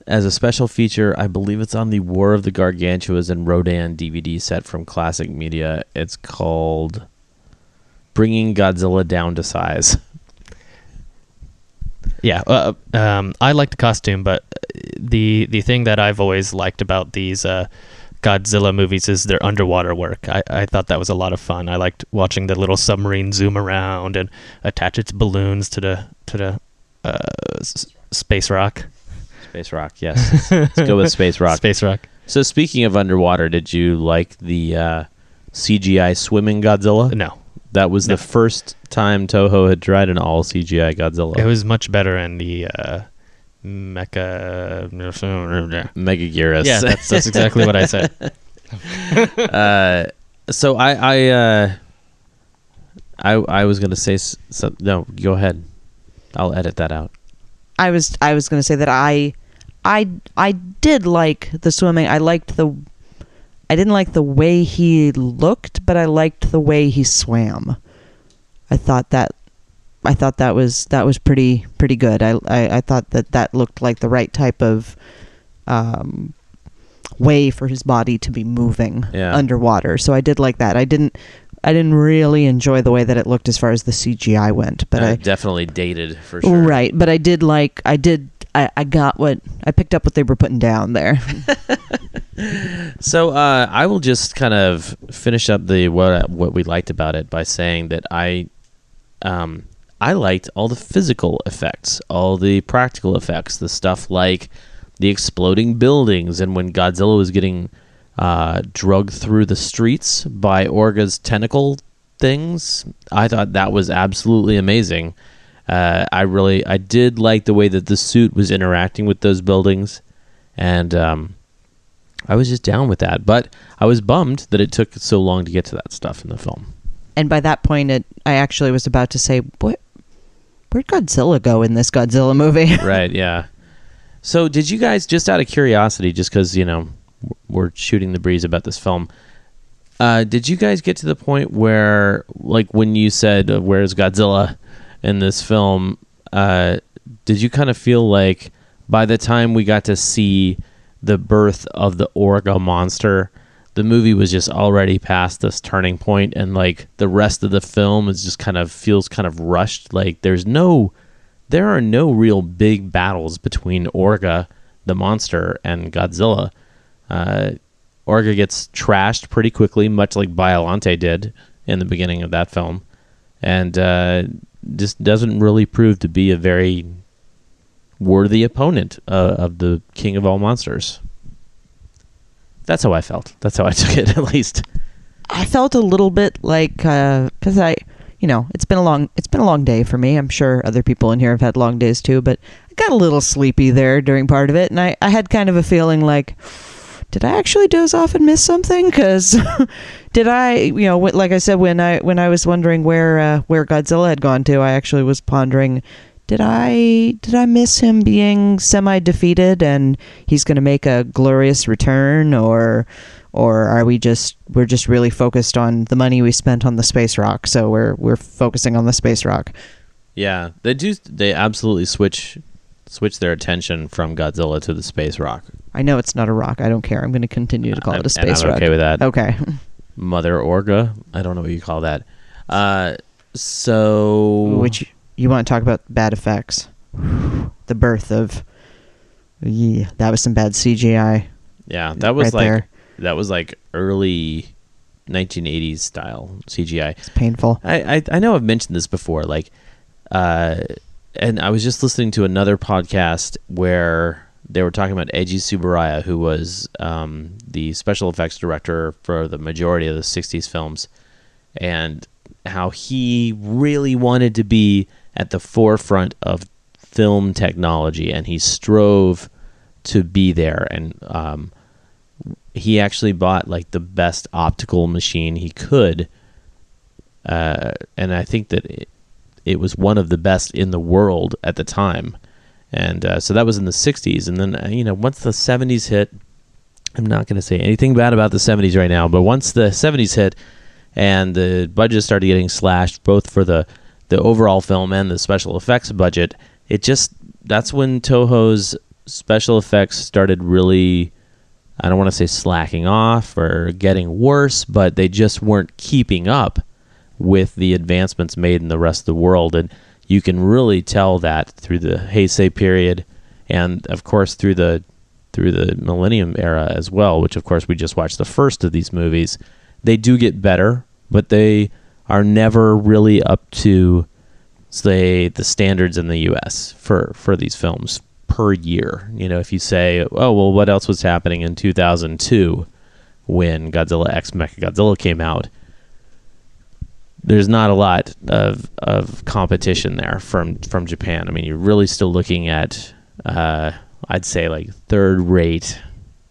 as a special feature. I believe it's on the War of the Gargantuas and Rodan DVD set from Classic Media. It's called Bringing Godzilla Down to Size. Yeah, uh, um, I like the costume, but the the thing that I've always liked about these uh, Godzilla movies is their underwater work. I, I thought that was a lot of fun. I liked watching the little submarine zoom around and attach its balloons to the to the uh, s- space rock. Space Rock, yes. Let's go with Space Rock. Space Rock. So speaking of underwater, did you like the uh, CGI swimming Godzilla? No. That was No. the first time Toho had tried an all CGI Godzilla. It was much better in the uh, mecha. Megaguirus. Yeah, that's, that's exactly what I said. uh, so I I uh, I I was gonna say s- some, no. Go ahead. I'll edit that out. I was I was going to say that I I I did like the swimming. I liked the I didn't like the way he looked, but I liked the way he swam. I thought that I thought that was that was pretty pretty good. I I, I thought that that looked like the right type of um, way for his body to be moving Yeah. underwater. So I did like that. I didn't I didn't really enjoy the way that it looked as far as the CGI went, but Uh, I definitely dated for sure. Right, but I did like I did I, I got what I picked up what they were putting down there. So uh, I will just kind of finish up the what what we liked about it by saying that I um, I liked all the physical effects, all the practical effects, the stuff like the exploding buildings, and when Godzilla was getting uh, drugged through the streets by Orga's tentacle things. I thought that was absolutely amazing. Uh, I really I did like the way that the suit was interacting with those buildings, and um, I was just down with that. But I was bummed that it took so long to get to that stuff in the film. and by that point it I actually was about to say what where'd Godzilla go in this Godzilla movie? right? Yeah. So, did you guys, just out of curiosity, just because you know we're shooting the breeze about this film, uh, did you guys get to the point where, like, when you said uh, "Where's Godzilla" in this film, uh, did you kind of feel like by the time we got to see the birth of the Orga monster, the movie was just already past this turning point, and like the rest of the film is just kind of feels kind of rushed. Like, there's no there are no real big battles between Orga, the monster, and Godzilla. Uh, Orga gets trashed pretty quickly, much like Biolante did in the beginning of that film, and uh, just doesn't really prove to be a very worthy opponent uh, of the king of all monsters. That's how I felt. That's how I took it, at least. I felt a little bit like because I, you know, it's been a long it's been a long day for me. I'm sure other people in here have had long days too, but I got a little sleepy there during part of it, and I I had kind of a feeling like. Did I actually doze off and miss something? Because did I, you know, like I said, when I when I was wondering where uh, where Godzilla had gone to, I actually was pondering, did I did I miss him being semi defeated and he's going to make a glorious return, or or are we just we're just really focused on the money we spent on the space rock, so we're we're focusing on the space rock. Yeah, they do. They absolutely switch switch their attention from Godzilla to the space rock. I know it's not a rock. I don't care. I'm going to continue to call I'm- it a space rock. okay with that. Okay. Mother Orga. I don't know what you call that. Uh, so Which you want to talk about bad effects? The birth of yeah, that was some bad CGI. Yeah, that was right like there. that was like early 1980s style CGI. It's painful. I, I I know I've mentioned this before, like, uh, and I was just listening to another podcast where they were talking about Eiji Tsuburaya, who was um, the special effects director for the majority of the 60s films, and how he really wanted to be at the forefront of film technology, and he strove to be there. And um, he actually bought like the best optical machine he could, uh, and I think that it, it was one of the best in the world at the time. And uh, so that was in the 60s. And then, uh, you know, once the 70s hit, I'm not going to say anything bad about the 70s right now, but once the 70s hit and the budget started getting slashed, both for the, the overall film and the special effects budget, it just, that's when Toho's special effects started really, I don't want to say slacking off or getting worse, but they just weren't keeping up with the advancements made in the rest of the world. And you can really tell that through the Heisei period and of course through the through the millennium era as well, which of course we just watched the first of these movies. They do get better, but they are never really up to say the standards in the US for for these films per year. You know, if you say, "Oh, well what else was happening in 2002 when Godzilla X Mechagodzilla came out?" There's not a lot of of competition there from from Japan. I mean, you're really still looking at uh, I'd say like third rate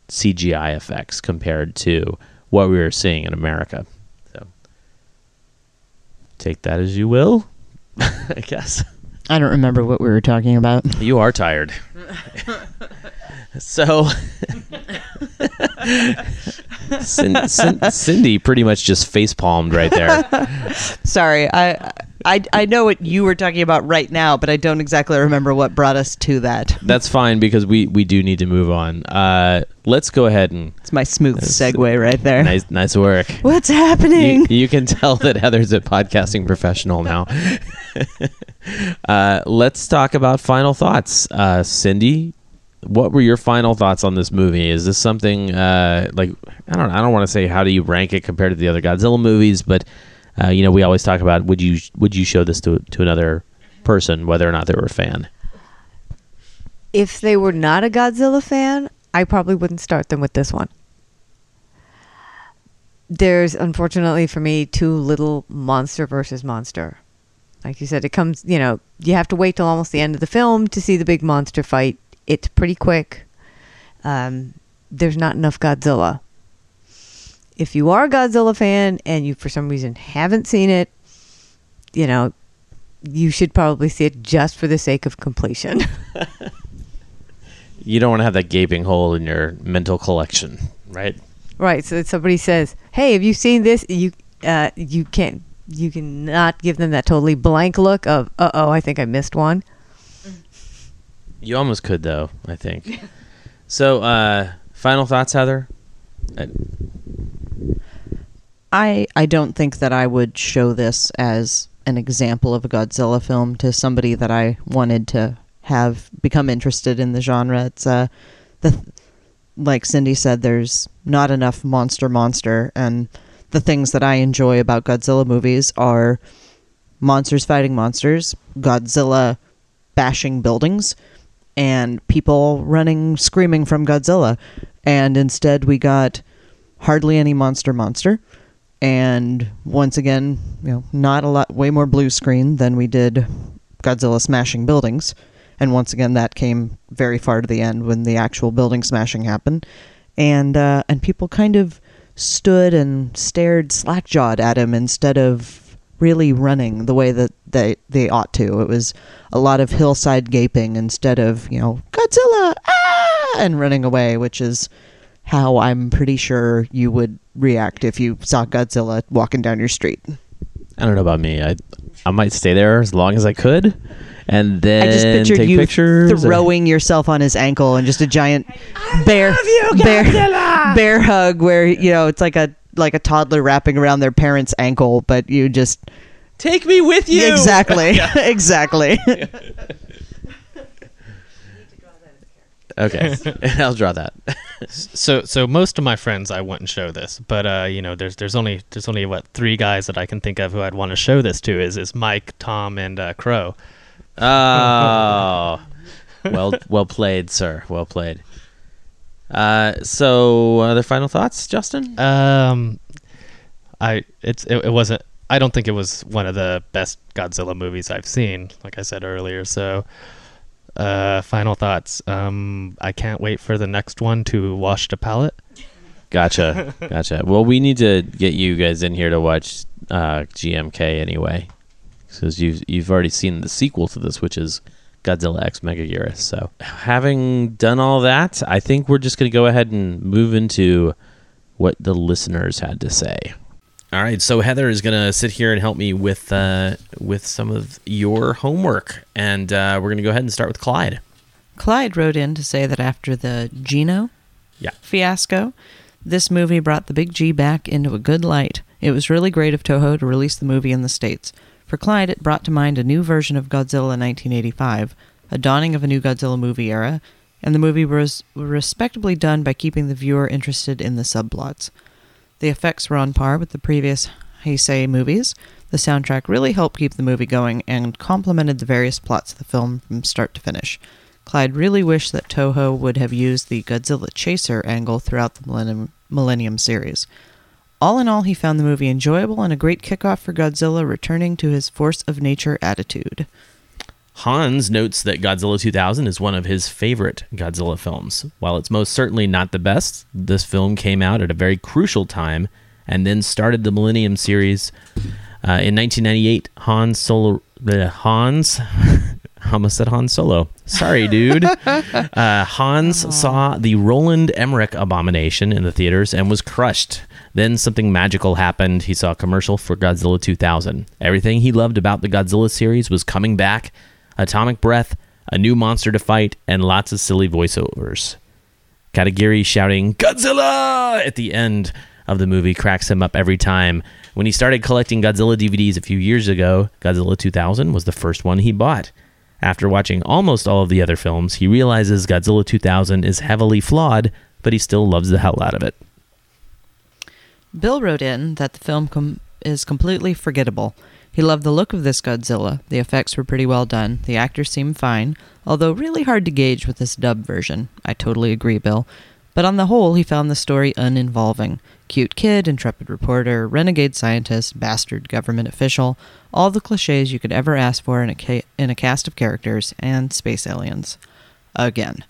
CGI effects compared to what we were seeing in America. So take that as you will, I guess. I don't remember what we were talking about. You are tired. so Cin- Cin- Cindy pretty much just face palmed right there. Sorry, I, I I know what you were talking about right now, but I don't exactly remember what brought us to that. That's fine because we, we do need to move on. Uh, let's go ahead and. It's my smooth segue right there. Nice, nice work. What's happening? You, you can tell that Heather's a podcasting professional now. uh, let's talk about final thoughts. Uh, Cindy, what were your final thoughts on this movie? Is this something uh, like I don't I don't want to say how do you rank it compared to the other Godzilla movies, but uh, you know we always talk about would you would you show this to to another person whether or not they were a fan? If they were not a Godzilla fan, I probably wouldn't start them with this one. There's unfortunately for me too little monster versus monster. Like you said, it comes, you know, you have to wait till almost the end of the film to see the big monster fight. It's pretty quick. Um, there's not enough Godzilla. If you are a Godzilla fan and you for some reason haven't seen it, you know, you should probably see it just for the sake of completion. You don't want to have that gaping hole in your mental collection, right? Right. So if somebody says, "Hey, have you seen this?" You uh, you can't you can not give them that totally blank look of, "Uh oh, I think I missed one." You almost could though, I think. so, uh, final thoughts, Heather? Uh, I I don't think that I would show this as an example of a Godzilla film to somebody that I wanted to have become interested in the genre. It's uh, the like Cindy said, there's not enough monster monster, and the things that I enjoy about Godzilla movies are monsters fighting monsters, Godzilla bashing buildings, and people running screaming from Godzilla. And instead, we got hardly any monster monster. And once again, you know, not a lot, way more blue screen than we did Godzilla smashing buildings. And once again, that came very far to the end when the actual building smashing happened. And uh, and people kind of stood and stared slack-jawed at him instead of really running the way that they they ought to. It was a lot of hillside gaping instead of you know Godzilla ah! and running away, which is how I'm pretty sure you would react if you saw Godzilla walking down your street. I don't know about me. I I might stay there as long as I could, and then I just pictured take you pictures. throwing yourself on his ankle and just a giant bear bear bear hug where you know it's like a like a toddler wrapping around their parent's ankle, but you just take me with you. Exactly, exactly. Okay, I'll draw that. so so most of my friends I wouldn't show this, but uh, you know, there's there's only there's only what three guys that I can think of who I'd want to show this to is is Mike, Tom, and uh, Crow. Oh, well, well played, sir. Well played. Uh, so other final thoughts, Justin? Um, I it's it, it wasn't. I don't think it was one of the best Godzilla movies I've seen. Like I said earlier, so. Uh, final thoughts. Um, I can't wait for the next one to wash the palette. Gotcha, gotcha. Well, we need to get you guys in here to watch uh, GMK anyway, because you've you've already seen the sequel to this, which is Godzilla X Megaguirus. So, having done all that, I think we're just going to go ahead and move into what the listeners had to say. All right, so Heather is going to sit here and help me with uh, with some of your homework, and uh, we're going to go ahead and start with Clyde. Clyde wrote in to say that after the GINO Yeah. fiasco, this movie brought the Big G back into a good light. It was really great of Toho to release the movie in the States. For Clyde, it brought to mind a new version of Godzilla in 1985, a dawning of a new Godzilla movie era, and the movie was respectably done by keeping the viewer interested in the subplots. The effects were on par with the previous Heisei movies. The soundtrack really helped keep the movie going and complemented the various plots of the film from start to finish. Clyde really wished that Toho would have used the Godzilla Chaser angle throughout the Millennium, Millennium series. All in all, he found the movie enjoyable and a great kickoff for Godzilla returning to his force of nature attitude. Hans notes that Godzilla 2000 is one of his favorite Godzilla films. While it's most certainly not the best, this film came out at a very crucial time and then started the Millennium series. Uh, in 1998, Hans Solo. Uh, Hans. I almost said Han Solo. Sorry, dude. Uh, Hans saw the Roland Emmerich abomination in the theaters and was crushed. Then something magical happened. He saw a commercial for Godzilla 2000. Everything he loved about the Godzilla series was coming back atomic breath, a new monster to fight, and lots of silly voiceovers. Katagiri shouting Godzilla at the end of the movie cracks him up every time. When he started collecting Godzilla DVDs a few years ago, Godzilla 2000 was the first one he bought. After watching almost all of the other films, he realizes Godzilla 2000 is heavily flawed, but he still loves the hell out of it. Bill wrote in that the film com- is completely forgettable. He loved the look of this Godzilla. The effects were pretty well done. The actors seemed fine, although really hard to gauge with this dub version. I totally agree, Bill. But on the whole, he found the story uninvolving. Cute kid, intrepid reporter, renegade scientist, bastard government official, all the cliches you could ever ask for in a, ca- in a cast of characters, and space aliens. Again.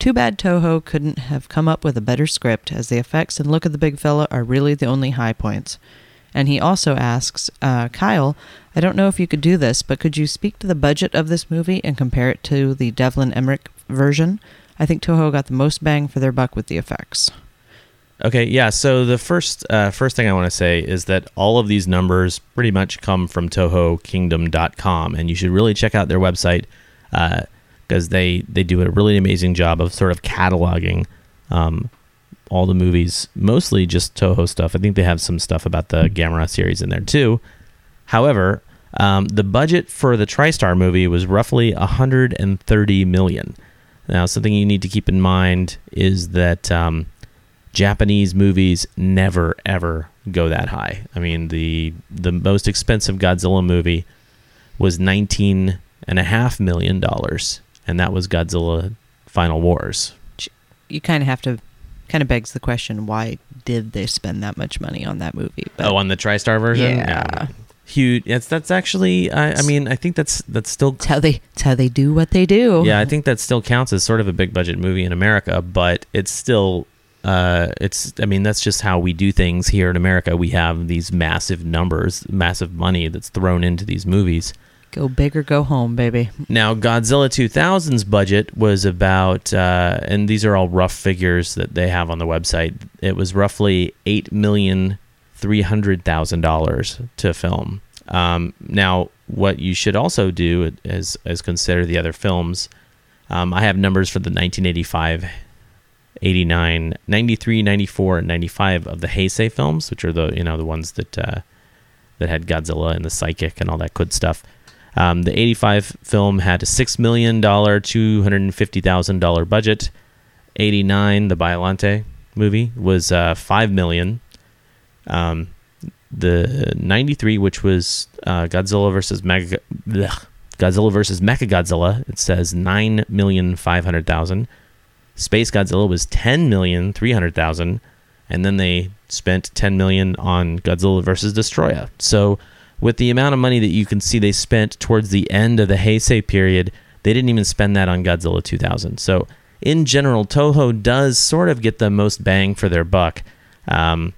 Too bad Toho couldn't have come up with a better script, as the effects and look of the big fella are really the only high points. And he also asks, uh, Kyle, I don't know if you could do this, but could you speak to the budget of this movie and compare it to the Devlin Emmerich version? I think Toho got the most bang for their buck with the effects. Okay, yeah. So the first uh, first thing I want to say is that all of these numbers pretty much come from TohoKingdom.com, and you should really check out their website because they they do a really amazing job of sort of cataloging um, all the movies, mostly just Toho stuff. I think they have some stuff about the Gamera series in there too. However, Um, the budget for the TriStar movie was roughly 130 million. Now, something you need to keep in mind is that um, Japanese movies never ever go that high. I mean, the the most expensive Godzilla movie was 19 and a half million dollars, and that was Godzilla Final Wars. You kind of have to, kind of begs the question: Why did they spend that much money on that movie? oh, on the TriStar version, Yeah. huge. That's that's actually. I, I mean, I think that's that's still It's how they, it's how they do what they do. yeah, I think that still counts as sort of a big budget movie in America, but it's still uh it's I mean that's just how we do things here in America. We have these massive numbers, massive money that's thrown into these movies. Go big or go home, baby. Now, Godzilla 2000's budget was about, uh, and these are all rough figures that they have on the website. It was roughly eight million three hundred thousand dollars to film. Um, now, what you should also do is, is consider the other films. Um, I have numbers for the 1985, 89, 93, 94, and 95 of the Heisei films, which are the you know the ones that uh, that had Godzilla and the Psychic and all that good stuff. Um, the 85 film had a $6 million, $250,000 budget. 89, the Biolante movie, was uh, 5 million. Um, the 93, which was uh, Godzilla versus Mega, blech, Godzilla versus Mechagodzilla, it says 9,500,000. Space Godzilla was 10,300,000. And then they spent 10 million on Godzilla versus Destoroyah. So with the amount of money that you can see they spent towards the end of the Heisei period, they didn't even spend that on Godzilla 2000. So, in general, Toho does sort of get the most bang for their buck. Um,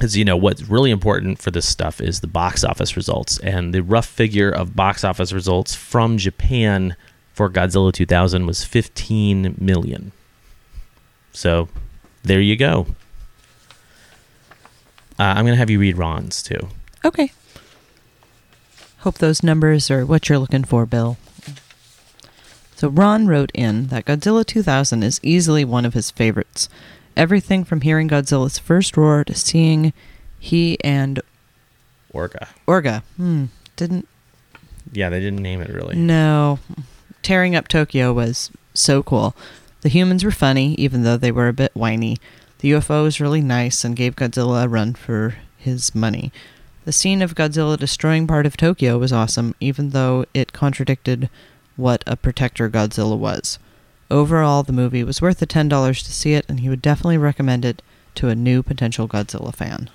because you know what's really important for this stuff is the box office results, and the rough figure of box office results from Japan for Godzilla 2000 was 15 million. So, there you go. Uh, I'm gonna have you read Ron's too. Okay. Hope those numbers are what you're looking for, Bill. So Ron wrote in that Godzilla 2000 is easily one of his favorites. Everything from hearing Godzilla's first roar to seeing he and Orga. Orga hmm, didn't Yeah, they didn't name it really. no tearing up Tokyo was so cool. The humans were funny, even though they were a bit whiny. The UFO was really nice and gave Godzilla a run for his money. The scene of Godzilla destroying part of Tokyo was awesome, even though it contradicted what a protector Godzilla was. Overall, the movie was worth the $10 to see it, and he would definitely recommend it to a new potential Godzilla fan.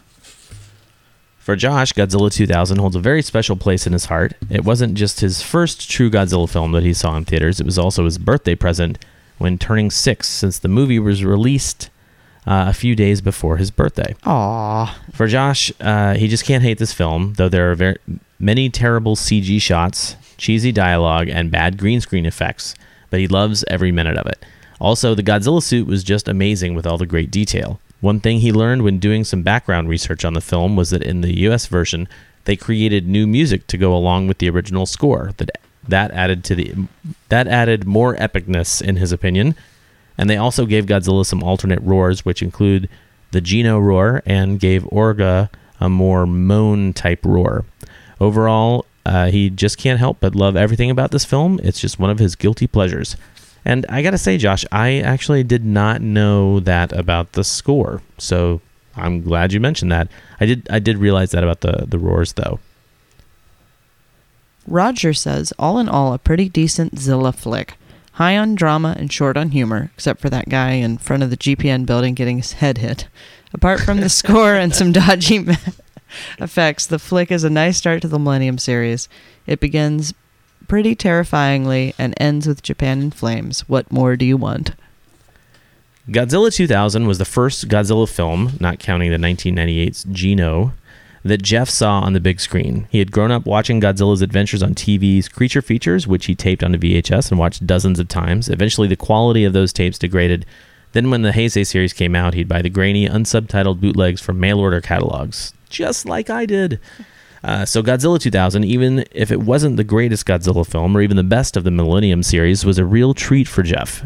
For Josh, Godzilla 2000 holds a very special place in his heart. It wasn't just his first true Godzilla film that he saw in theaters, it was also his birthday present when turning six, since the movie was released uh, a few days before his birthday. Aww. For Josh, uh, he just can't hate this film, though there are very many terrible CG shots, cheesy dialogue, and bad green screen effects, but he loves every minute of it. Also, the Godzilla suit was just amazing with all the great detail. One thing he learned when doing some background research on the film was that in the US version, they created new music to go along with the original score. That that added to the that added more epicness in his opinion. And they also gave Godzilla some alternate roars, which include the GINO roar and gave Orga a more moan type roar. Overall, uh, he just can't help but love everything about this film. It's just one of his guilty pleasures. And I gotta say, Josh, I actually did not know that about the score. So I'm glad you mentioned that. I did I did realize that about the, the roars though. Roger says, all in all, a pretty decent Zilla flick. High on drama and short on humor, except for that guy in front of the GPN building getting his head hit. Apart from the score and some dodgy effects, the flick is a nice start to the Millennium series. It begins pretty terrifyingly and ends with Japan in flames. What more do you want? Godzilla 2000 was the first Godzilla film, not counting the 1998's GINO, that Jeff saw on the big screen. He had grown up watching Godzilla's adventures on TV's creature features, which he taped onto VHS and watched dozens of times. Eventually, the quality of those tapes degraded. Then, when the Heisei series came out, he'd buy the grainy, unsubtitled bootlegs from mail order catalogs, just like I did. Uh, so, Godzilla 2000, even if it wasn't the greatest Godzilla film or even the best of the Millennium series, was a real treat for Jeff.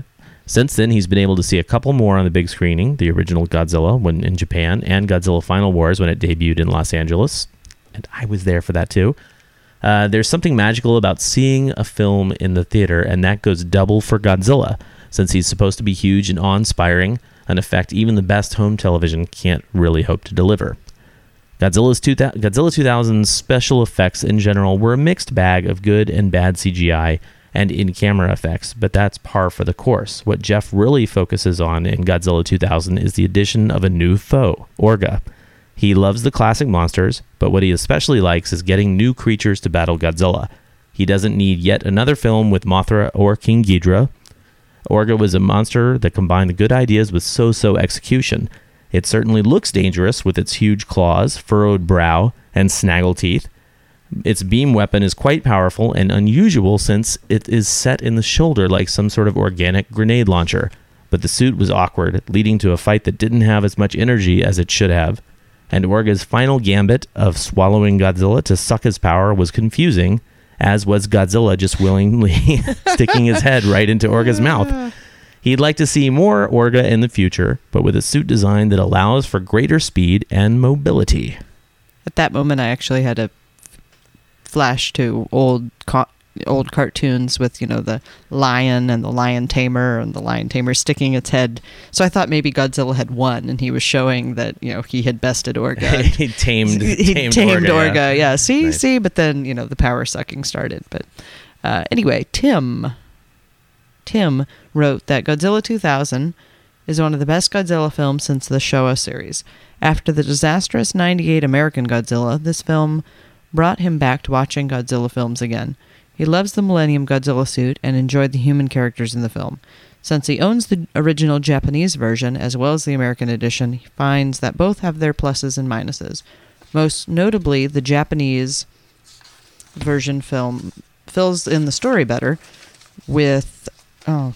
Since then, he's been able to see a couple more on the big screening the original Godzilla when in Japan, and Godzilla Final Wars when it debuted in Los Angeles. And I was there for that too. Uh, there's something magical about seeing a film in the theater, and that goes double for Godzilla, since he's supposed to be huge and awe inspiring, an effect even the best home television can't really hope to deliver. Godzilla's 2000, Godzilla 2000's special effects in general were a mixed bag of good and bad CGI and in camera effects, but that's par for the course. What Jeff really focuses on in Godzilla 2000 is the addition of a new foe, Orga. He loves the classic monsters, but what he especially likes is getting new creatures to battle Godzilla. He doesn't need yet another film with Mothra or King Ghidorah. Orga was a monster that combined good ideas with so so execution. It certainly looks dangerous with its huge claws, furrowed brow, and snaggle teeth. Its beam weapon is quite powerful and unusual since it is set in the shoulder like some sort of organic grenade launcher. But the suit was awkward, leading to a fight that didn't have as much energy as it should have. And Orga's final gambit of swallowing Godzilla to suck his power was confusing, as was Godzilla just willingly sticking his head right into Orga's mouth. He'd like to see more Orga in the future, but with a suit design that allows for greater speed and mobility. At that moment, I actually had a flash to old co- old cartoons with you know the lion and the lion tamer and the lion tamer sticking its head. So I thought maybe Godzilla had won, and he was showing that you know he had bested Orga. he tamed, he tamed, tamed, Orga. Orga. yeah. Yeah. See, Nice. see, but then you know the power sucking started. But uh, anyway, Tim. Tim wrote that Godzilla 2000 is one of the best Godzilla films since the Showa series. After the disastrous 98 American Godzilla, this film brought him back to watching Godzilla films again. He loves the Millennium Godzilla suit and enjoyed the human characters in the film. Since he owns the original Japanese version as well as the American edition, he finds that both have their pluses and minuses. Most notably, the Japanese version film fills in the story better with oh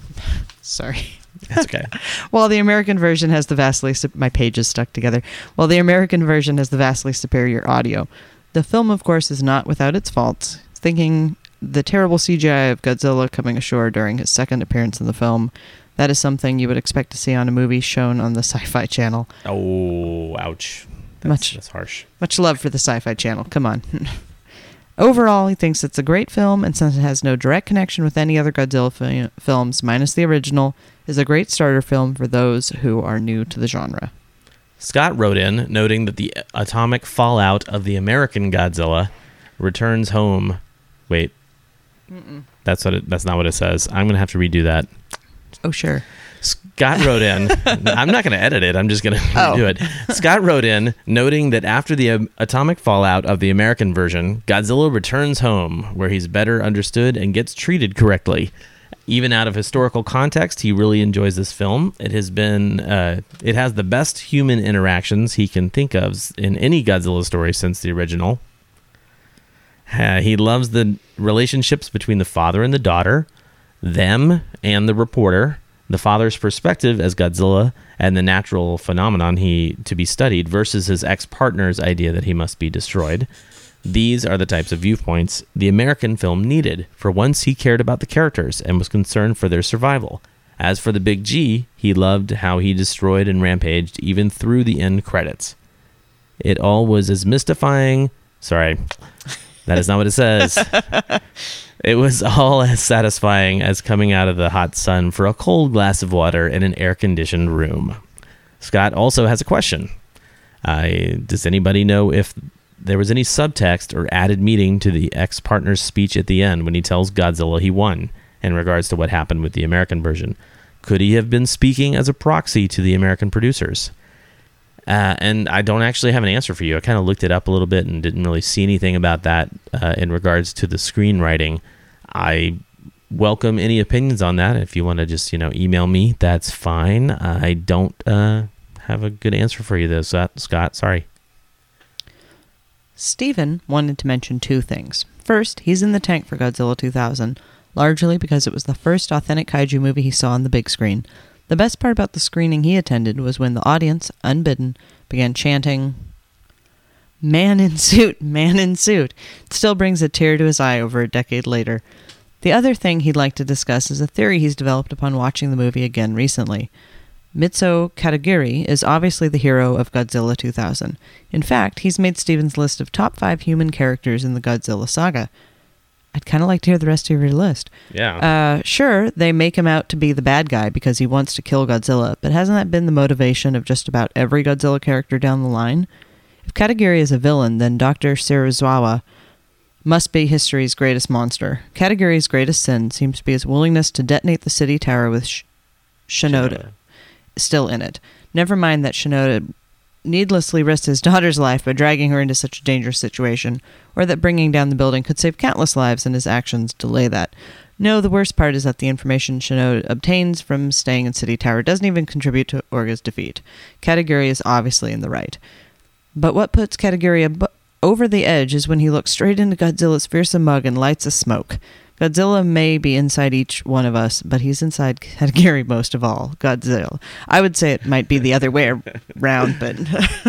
sorry That's okay. while the American version has the vastly sup- my pages stuck together. While the American version has the vastly superior audio. The film, of course, is not without its faults. Thinking the terrible CGI of Godzilla coming ashore during his second appearance in the film, that is something you would expect to see on a movie shown on the Sci-Fi Channel. Oh, ouch. That's, Much- that's harsh. Much love for the Sci-Fi Channel. Come on. Overall, he thinks it's a great film, and since it has no direct connection with any other Godzilla fi- films, minus the original, is a great starter film for those who are new to the genre. Scott wrote in, noting that the atomic fallout of the American Godzilla returns home. Wait, that's what it, that's not what it says. I'm gonna have to redo that. Oh, sure. Scott wrote in. I'm not going to edit it. I'm just going to Oh. do it. Scott wrote in, noting that after the um, atomic fallout of the American version, Godzilla returns home, where he's better understood and gets treated correctly. Even out of historical context, he really enjoys this film. It has been, uh, it has the best human interactions he can think of in any Godzilla story since the original. Uh, he loves the relationships between the father and the daughter, them and the reporter, the father's perspective as Godzilla and the natural phenomenon he to be studied versus his ex-partner's idea that he must be destroyed. These are the types of viewpoints the American film needed. For once he cared about the characters and was concerned for their survival. As for the Big G, he loved how he destroyed and rampaged even through the end credits. It all was as mystifying. Sorry, that is not what it says. It was all as satisfying as coming out of the hot sun for a cold glass of water in an air conditioned room. Scott also has a question. Uh, does anybody know if there was any subtext or added meaning to the ex partner's speech at the end when he tells Godzilla he won in regards to what happened with the American version? Could he have been speaking as a proxy to the American producers? Uh, and I don't actually have an answer for you. I kind of looked it up a little bit and didn't really see anything about that uh, in regards to the screenwriting. I welcome any opinions on that. If you want to just you know email me, that's fine. I don't uh, have a good answer for you though, Scott. Scott, sorry. Steven wanted to mention two things. First, he's in the tank for Godzilla 2000, largely because it was the first authentic kaiju movie he saw on the big screen. The best part about the screening he attended was when the audience, unbidden, began chanting, Man in suit, man in suit. It still brings a tear to his eye over a decade later. The other thing he'd like to discuss is a theory he's developed upon watching the movie again recently. Mitsuo Katagiri is obviously the hero of Godzilla 2000. In fact, he's made Steven's list of top five human characters in the Godzilla saga. I'd kind of like to hear the rest of your list. Yeah. Uh, sure, they make him out to be the bad guy because he wants to kill Godzilla, but hasn't that been the motivation of just about every Godzilla character down the line? If Katagiri is a villain, then Dr. Serizawa must be history's greatest monster. Katagiri's greatest sin seems to be his willingness to detonate the city tower with sh- Shinoda still in it. Never mind that Shinoda needlessly risked his daughter's life by dragging her into such a dangerous situation, or that bringing down the building could save countless lives and his actions delay that. No, the worst part is that the information Shinoda obtains from staying in City Tower doesn't even contribute to Orga's defeat. Katagiri is obviously in the right. But what puts Katagiri ab- over the edge is when he looks straight into Godzilla's fearsome mug and lights a smoke. Godzilla may be inside each one of us, but he's inside Katagiri most of all. Godzilla. I would say it might be the other way around, but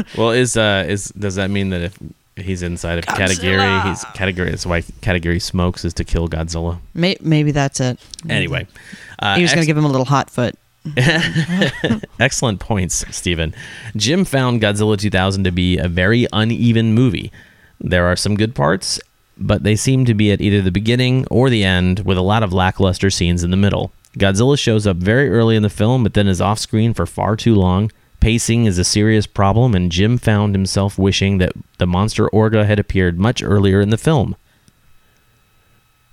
Well, is uh is does that mean that if he's inside of Katagiri, he's Katagiri is why Katagiri smokes is to kill Godzilla? may- maybe that's it. Anyway, uh, he was going to give him a little hot foot. Excellent points, Stephen. Jim found Godzilla 2000 to be a very uneven movie. There are some good parts, but they seem to be at either the beginning or the end, with a lot of lackluster scenes in the middle. Godzilla shows up very early in the film, but then is off screen for far too long. Pacing is a serious problem, and Jim found himself wishing that the monster Orga had appeared much earlier in the film.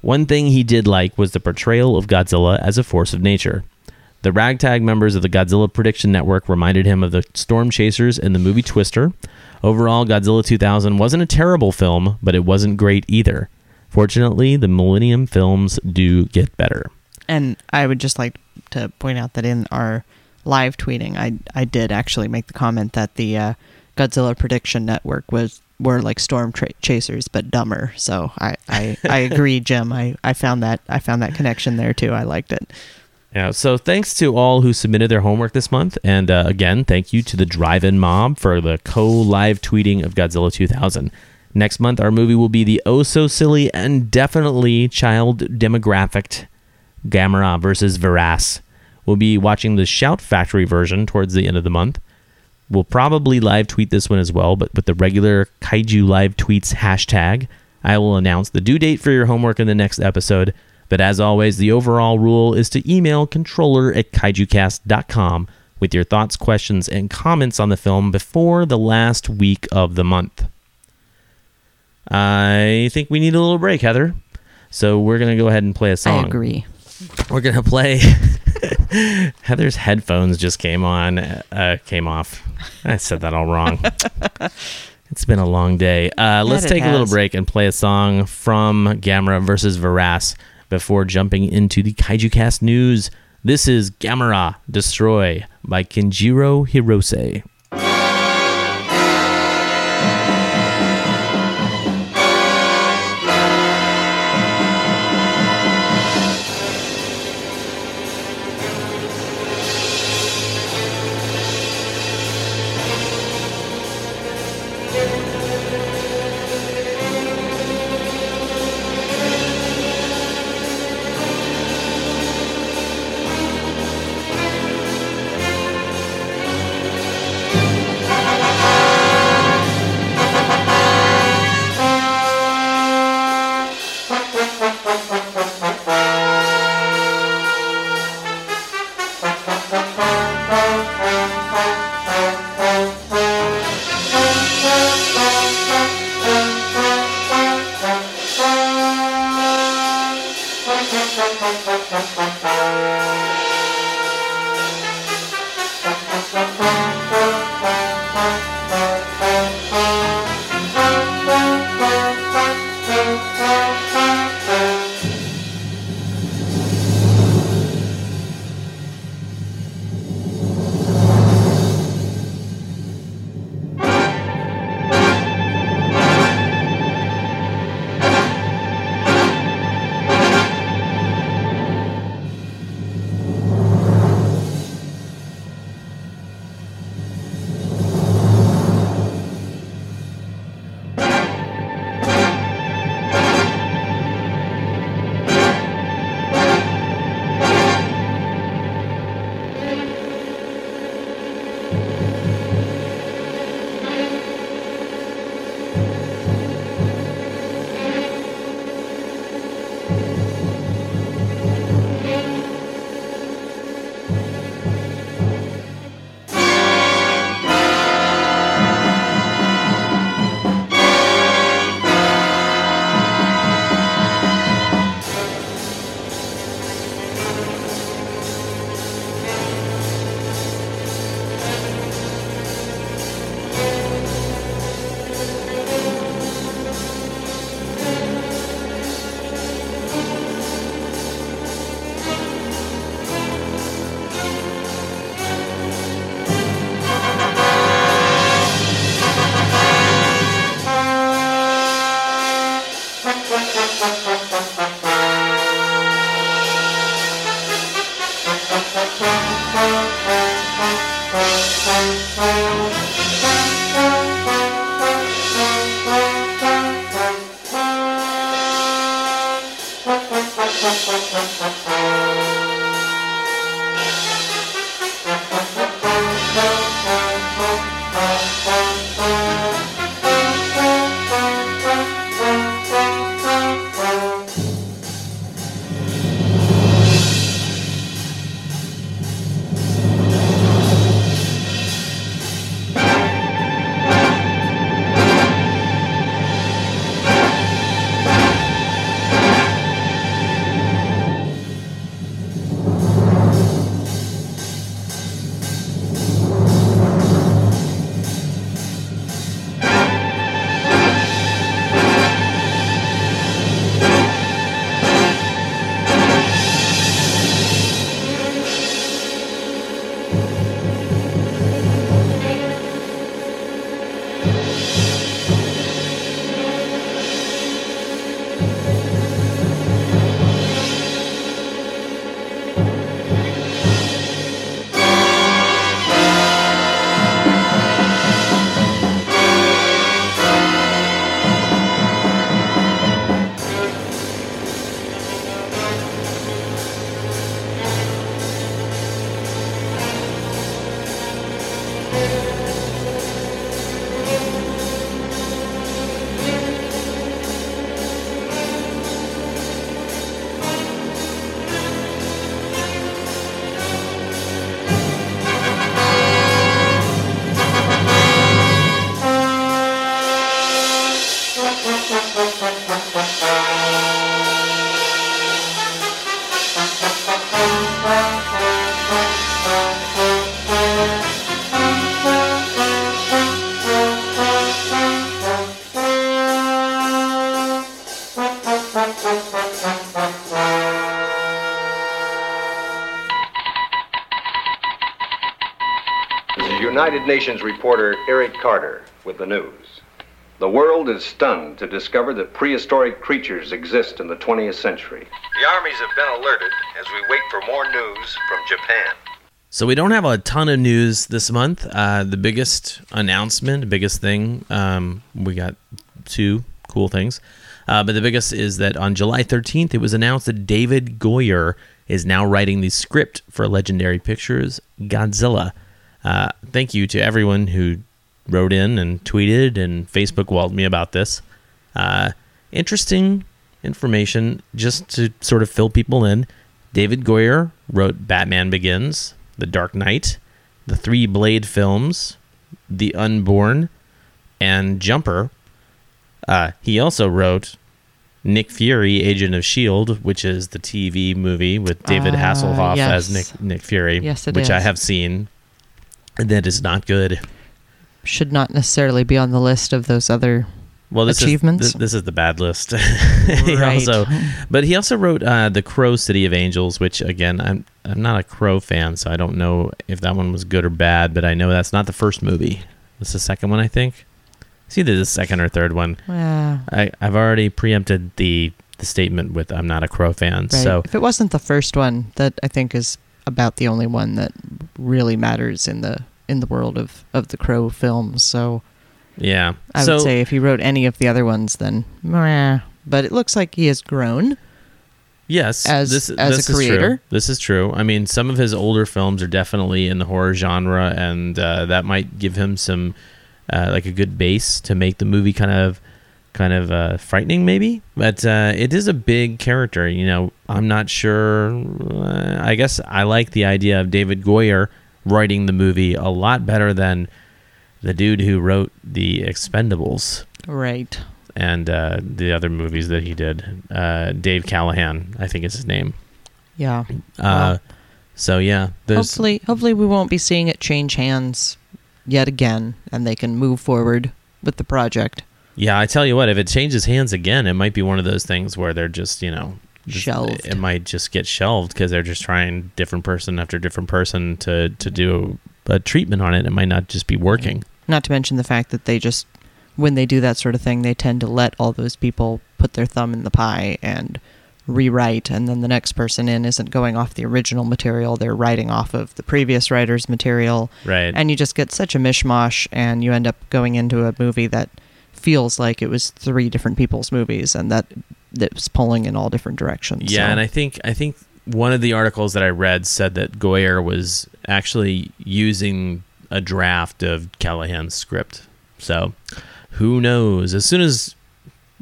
One thing he did like was the portrayal of Godzilla as a force of nature. The ragtag members of the Godzilla Prediction Network reminded him of the Storm Chasers in the movie Twister. Overall, Godzilla 2000 wasn't a terrible film, but it wasn't great either. Fortunately, the Millennium films do get better. And I would just like to point out that in our live tweeting, I I did actually make the comment that the uh, Godzilla Prediction Network was were like storm tra- chasers but dumber. So I I, I agree, Jim. I, I found that I found that connection there too. I liked it. Yeah, so thanks to all who submitted their homework this month. And uh, again, thank you to the Drive In Mob for the co live tweeting of Godzilla 2000. Next month, our movie will be the oh so silly and definitely child demographic Gamera versus Viras. We'll be watching the Shout Factory version towards the end of the month. We'll probably live tweet this one as well, but with the regular Kaiju Live Tweets hashtag. I will announce the due date for your homework in the next episode. But as always, the overall rule is to email controller at kaijucast.com with your thoughts, questions, and comments on the film before the last week of the month. I think we need a little break, Heather. So we're going to go ahead and play a song. I agree. We're going to play. Heather's headphones just came on, uh, came off. I said that all wrong. It's been a long day. Uh, let's take a little break and play a song from Gamera versus Viras before jumping into the Kaiju Cast news. This is Gamera Destroy by Kenjiro Hirose. This is United Nations reporter Eric Carter with the news. The world is stunned to discover that prehistoric creatures exist in the 20th century. The armies have been alerted as we wait for more news from Japan. So we don't have a ton of news this month. Uh, the biggest announcement, biggest thing, um, we got two cool things. Uh, but the biggest is that on July 13th, it was announced that David Goyer is now writing the script for Legendary Pictures' Godzilla. Uh, thank you to everyone who wrote in and tweeted and Facebook walled me about this. Uh, interesting information just to sort of fill people in. David Goyer wrote Batman Begins, The Dark Knight, the three Blade films, The Unborn, and Jumper. Uh, he also wrote Nick Fury, Agent of S.H.I.E.L.D., which is the TV movie with David Uh, Hasselhoff as. Nick, Nick Fury, Yes, which I have seen. That is not good. Should not necessarily be on the list of those other Well, this achievements. Is, th- this is the bad list. Right. also, but he also wrote uh, the Crow City of Angels, which again, I'm I'm not a Crow fan, so I don't know if that one was good or bad. But I know that's not the first movie. It's the second one, I think. It's either the second or third one. Yeah. I I've already preempted the the statement with I'm not a Crow fan. Right. So if it wasn't the first one, that I think is about the only one that really matters in the in the world of of the Crow films. So yeah, I so, would say if he wrote any of the other ones, then meh. But it looks like he has grown. Yes, as this, as this a is true. creator. This is true. I mean, some of his older films are definitely in the horror genre, and uh, that might give him some uh, like a good base to make the movie kind of kind of uh, frightening, maybe. But uh, it is a big character. You know, I'm not sure. Uh, I guess I like the idea of David Goyer writing the movie a lot better than the dude who wrote the Expendables Right. and uh, the other movies that he did. Uh, Dave Callaham, I think is his name. Yeah. Uh, so yeah, hopefully, hopefully we won't be seeing it change hands yet again, and they can move forward with the project. Yeah. I tell you what, if it changes hands again, it might be one of those things where they're just you know just- Shelved. It might just get shelved because they're just trying different person after different person to to do a treatment on it. It might not just be working. Not to mention the fact that they just, when they do that sort of thing, they tend to let all those people put their thumb in the pie and rewrite, and then the next person in isn't going off the original material; they're writing off of the previous writer's material. Right. And you just get such a mishmash, and you end up going into a movie that feels like it was three different people's movies, and that that was pulling in all different directions. Yeah, so. and I think I think one of the articles that I read said that Goyer was actually using a draft of Callaham's script. So, who knows? As soon as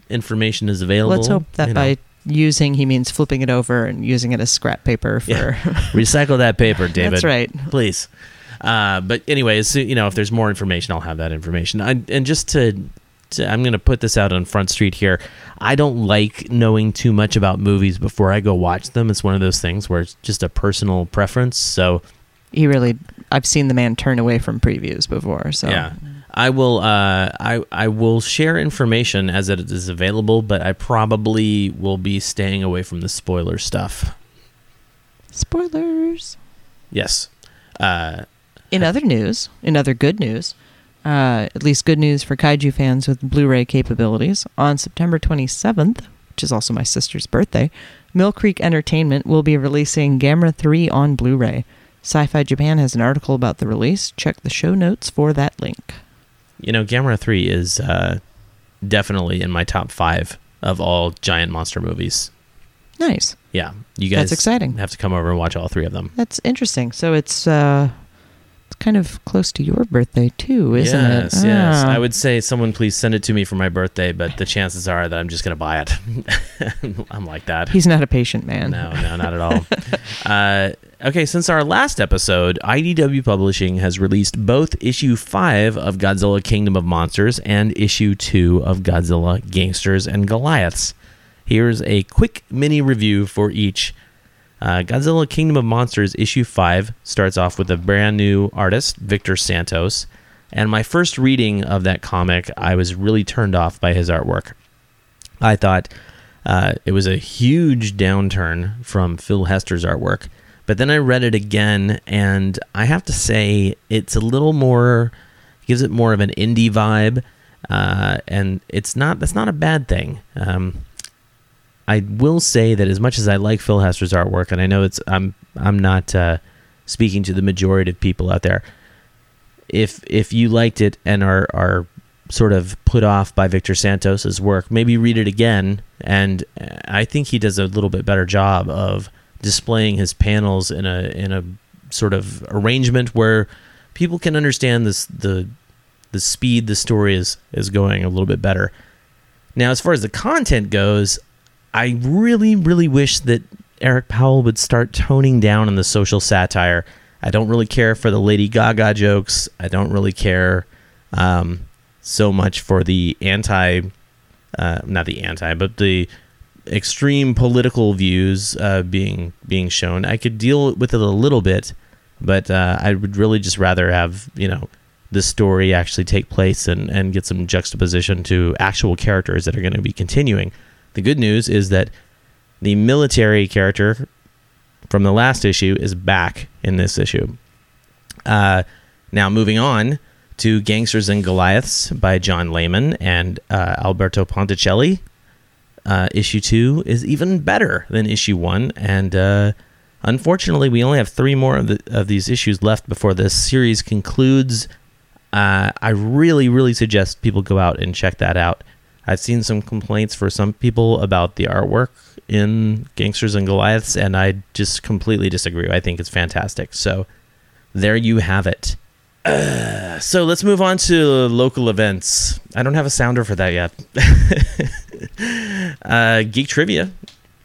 information is available, Let's hope that you know, by using he means flipping it over and using it as scrap paper for. Yeah. recycle that paper, David. That's right. please. Uh, but anyways, you know, if there's more information, I'll have that information. I, and just to, to, I'm going to put this out on Front Street here. I don't like knowing too much about movies before I go watch them. It's one of those things where it's just a personal preference. So he really, I've seen the man turn away from previews before. So yeah, I will. Uh, I I will share information as it is available, but I probably will be staying away from the spoiler stuff. spoilers. Yes. Uh, In other news, in other good news, uh, at least good news for kaiju fans with Blu-ray capabilities, on September 27th, which is also my sister's birthday, Mill Creek Entertainment will be releasing Gamera 3 on Blu-ray. Sci-Fi Japan has an article about the release. Check the show notes for that link. you know, Gamera 3 is uh, definitely in my top five of all giant monster movies. Nice. Yeah, you guys That's exciting. have to come over and watch all three of them. That's interesting. So it's uh, it's kind of close to your birthday too, isn't yes, it? yes. Ah. I would say someone please send it to me for my birthday, but the chances are that I'm just going to buy it. I'm like that. He's not a patient man. No, no, not at all. uh, okay, since our last episode, IDW Publishing has released both issue 5 of Godzilla Kingdom of Monsters and issue 2 of Godzilla Gangsters and Goliaths. Here's a quick mini review for each. Uh, Godzilla Kingdom of Monsters issue 5 starts off with a brand new artist, Victor Santos. And my first reading of that comic, I was really turned off by his artwork. I thought uh, it was a huge downturn from Phil Hester's artwork. But then I read it again, and I have to say it's a little more, gives it more of an indie vibe, uh, and it's not that's not a bad thing. Um, I will say that as much as I like Phil Hester's artwork, and I know it's I'm I'm not uh, speaking to the majority of people out there. If if you liked it and are are sort of put off by Victor Santos's work, maybe read it again. And I think he does a little bit better job of displaying his panels in a in a sort of arrangement where people can understand this the the speed the story is is going a little bit better. Now, as far as the content goes, I really really wish that Eric Powell would start toning down on the social satire. I don't really care for the Lady Gaga jokes. I don't really care um, so much for the anti, uh, not the anti, but the extreme political views uh, being being shown. I could deal with it a little bit, but uh, I would really just rather have you know the story actually take place and and get some juxtaposition to actual characters that are going to be continuing. The good news is that the military character from the last issue is back in this issue. Uh, now, moving on to Gangsters and Goliaths by John Layman and uh, Alberto Ponticelli. Uh, issue two is even better than issue one, and uh, unfortunately, we only have three more of, the, of these issues left before this series concludes. Uh, I really, really suggest people go out and check that out. I've seen some complaints for some people about the artwork in Gangsters and Goliaths, and I just completely disagree. I think it's fantastic. So there you have it. Uh, so let's move on to local events. I don't have a sounder for that yet. uh, Geek Trivia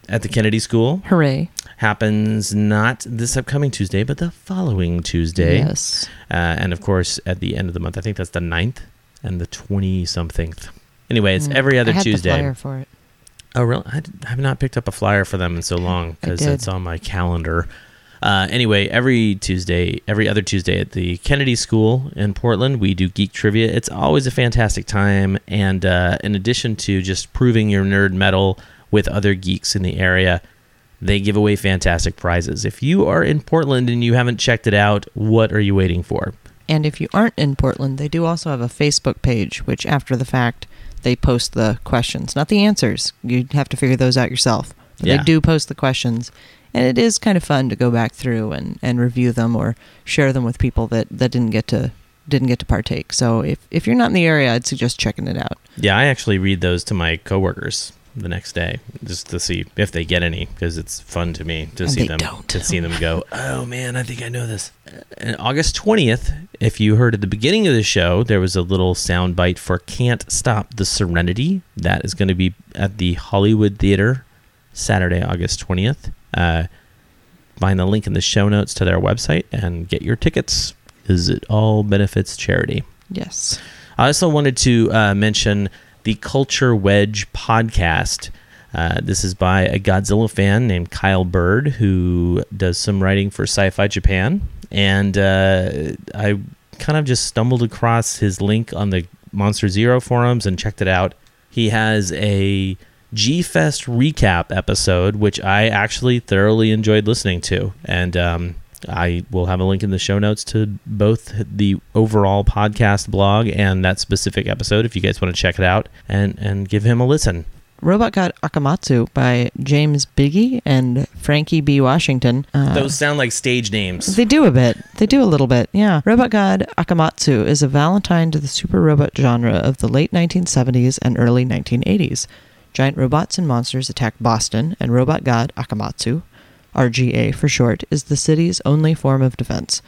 at the Kennedy School Hooray. happens not this upcoming Tuesday, but the following Tuesday. Yes. Uh, and of course, at the end of the month, I think that's the 9th and the 20 something. Anyway, it's Mm, every other I had Tuesday. The flyer for it. Oh, really? I have not picked up a flyer for them in so long because it's on my calendar. Uh, anyway, every Tuesday, every other Tuesday at the Kennedy School in Portland, we do geek trivia. It's always a fantastic time. And uh, in addition to just proving your nerd mettle with other geeks in the area, they give away fantastic prizes. If you are in Portland and you haven't checked it out, what are you waiting for? And if you aren't in Portland, they do also have a Facebook page, which after the fact, they post the questions, not the answers. You have to figure those out yourself. But Yeah. They do post the questions. And it is kind of fun to go back through and, and review them or share them with people that, that didn't get to didn't get to partake. So if, if you're not in the area, I'd suggest checking it out. Yeah, I actually read those to my coworkers the next day just to see if they get any because it's fun to me to And see them don't. to see them go. Oh man, I think I know this. And August twentieth, if you heard at the beginning of the show, there was a little sound bite for "Can't Stop the Serenity." That is going to be at the Hollywood Theater Saturday, August twentieth. Uh, find the link in the show notes to their website and get your tickets. Because it all benefits charity. Yes. I also wanted to uh, mention the Culture Wedge podcast. Uh, this is by a Godzilla fan named Kyle Bird, who does some writing for Sci Fi Japan. And uh, I kind of just stumbled across his link on the Monster Zero forums and checked it out. He has a G Fest recap episode, which I actually thoroughly enjoyed listening to. And um, I will have a link in the show notes to both the overall podcast blog and that specific episode if you guys want to check it out and, and give him a listen. Robot God Akamatsu by James Biggie and Frankie B. Washington. Uh, Those sound like stage names. They do a bit. They do a little bit, yeah. Robot God Akamatsu is a valentine to the super robot genre of the late 1970s and early 1980s. Giant robots and monsters attack Boston, and Robot God Akamatsu, RGA for short, is the city's only form of defense.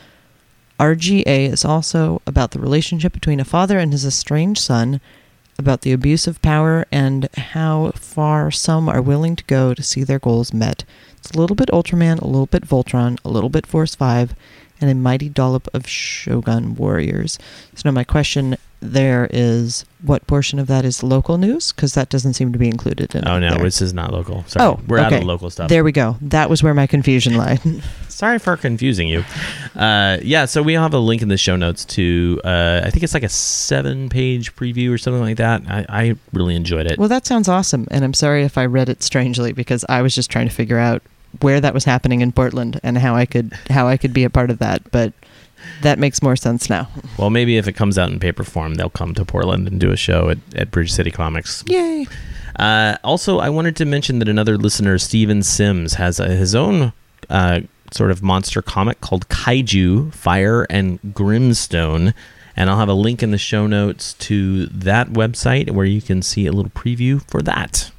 RGA is also about the relationship between a father and his estranged son, about the abuse of power, and how far some are willing to go to see their goals met. It's a little bit Ultraman, a little bit Voltron, a little bit Force 5, and a mighty dollop of Shogun Warriors. So now my question there is what portion of that is local news? Because that doesn't seem to be included in Oh, no, there. this is not local. Sorry. Oh, We're out of local stuff. There we go. That was where my confusion lied. Sorry for confusing you. Uh, yeah, so we have a link in the show notes to, uh, I think it's like a seven page preview or something like that. I, I really enjoyed it. Well, that sounds awesome, and I'm sorry if I read it strangely because I was just trying to figure out where that was happening in Portland and how I could how I could be a part of that. But that makes more sense now. Well, maybe if it comes out in paper form, they'll come to Portland and do a show at, at Bridge City Comics. Yay! Uh, also, I wanted to mention that another listener, Steven Sims, has uh his own uh, sort of monster comic called Kaiju Fire and Grimstone. And I'll have a link in the show notes to that website where you can see a little preview for that.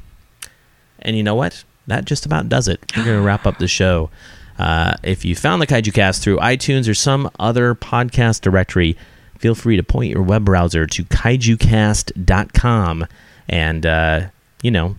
And you know what? That just about does it. We're going to wrap up the show. Uh, if you found the Kaiju Cast through iTunes or some other podcast directory, feel free to point your web browser to kaijucast.com and, uh, you know,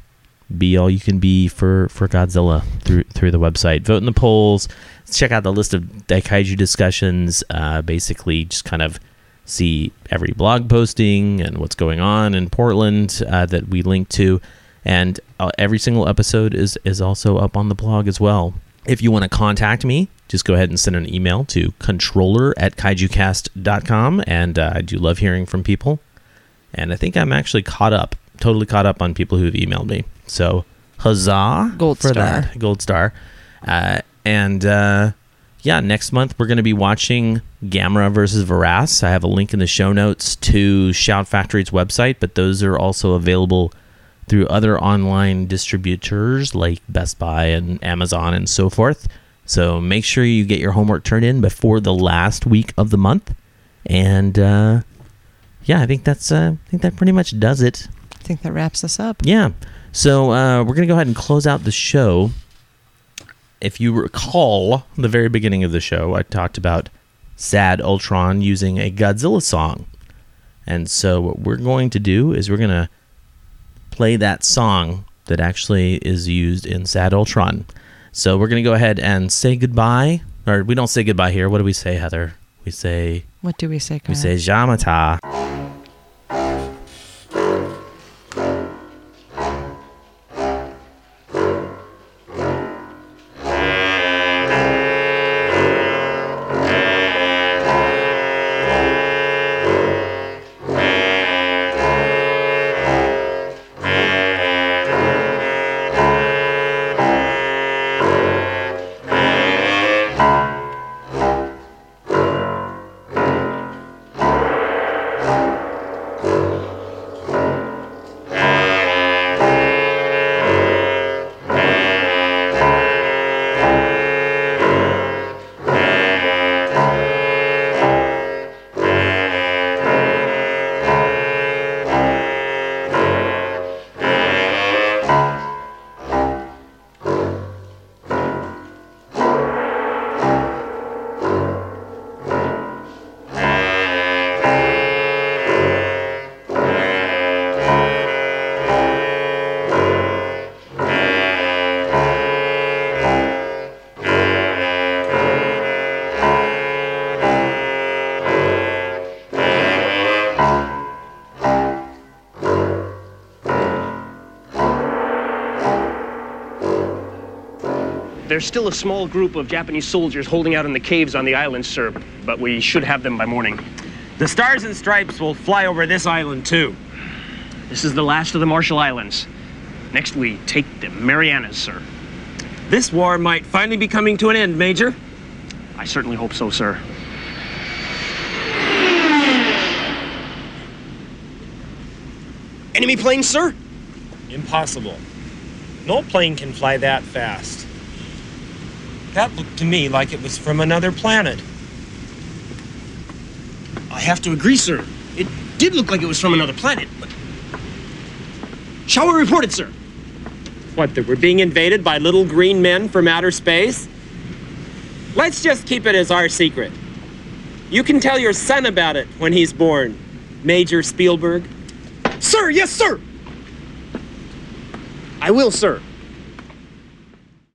be all you can be for, for Godzilla through through the website. Vote in the polls. Check out the list of kaiju discussions. Uh, basically, just kind of see every blog posting and what's going on in Portland uh, that we link to. And uh, every single episode is, is also up on the blog as well. If you want to contact me, just go ahead and send an email to controller at kaijucast.com. And uh, I do love hearing from people. And I think I'm actually caught up, totally caught up on people who've emailed me. So huzzah Gold for star. that. Gold star. Uh, and uh, yeah, next month we're going to be watching Gamera versus Viras. I have a link in the show notes to Shout Factory's website, but those are also available through other online distributors like Best Buy and Amazon and so forth. So make sure you get your homework turned in before the last week of the month. And uh, yeah, I think that's uh, I think that pretty much does it. I think that wraps us up. Yeah. So uh, we're going to go ahead and close out the show. If you recall the very beginning of the show, I talked about Sad Ultron using a Godzilla song. And so what we're going to do is we're going to play that song that actually is used in Sad Ultron. So we're going to go ahead and say goodbye. Or we don't say goodbye here. What do we say, Heather? We say What do we say, we say Jamata. There's still a small group of Japanese soldiers holding out in the caves on the island, sir, but we should have them by morning. The Stars and Stripes will fly over this island too. This is the last of the Marshall Islands. Next, we take the Marianas, sir. This war might finally be coming to an end, Major. I certainly hope so, sir. Enemy planes, sir? Impossible. No plane can fly that fast. That looked to me like it was from another planet. I have to agree, sir. It did look like it was from another planet, but. Shall we report it, sir? What, that we're being invaded by little green men from outer space? Let's just keep it as our secret. You can tell your son about it when he's born, Major Spielberg. Sir, yes, sir! I will, sir.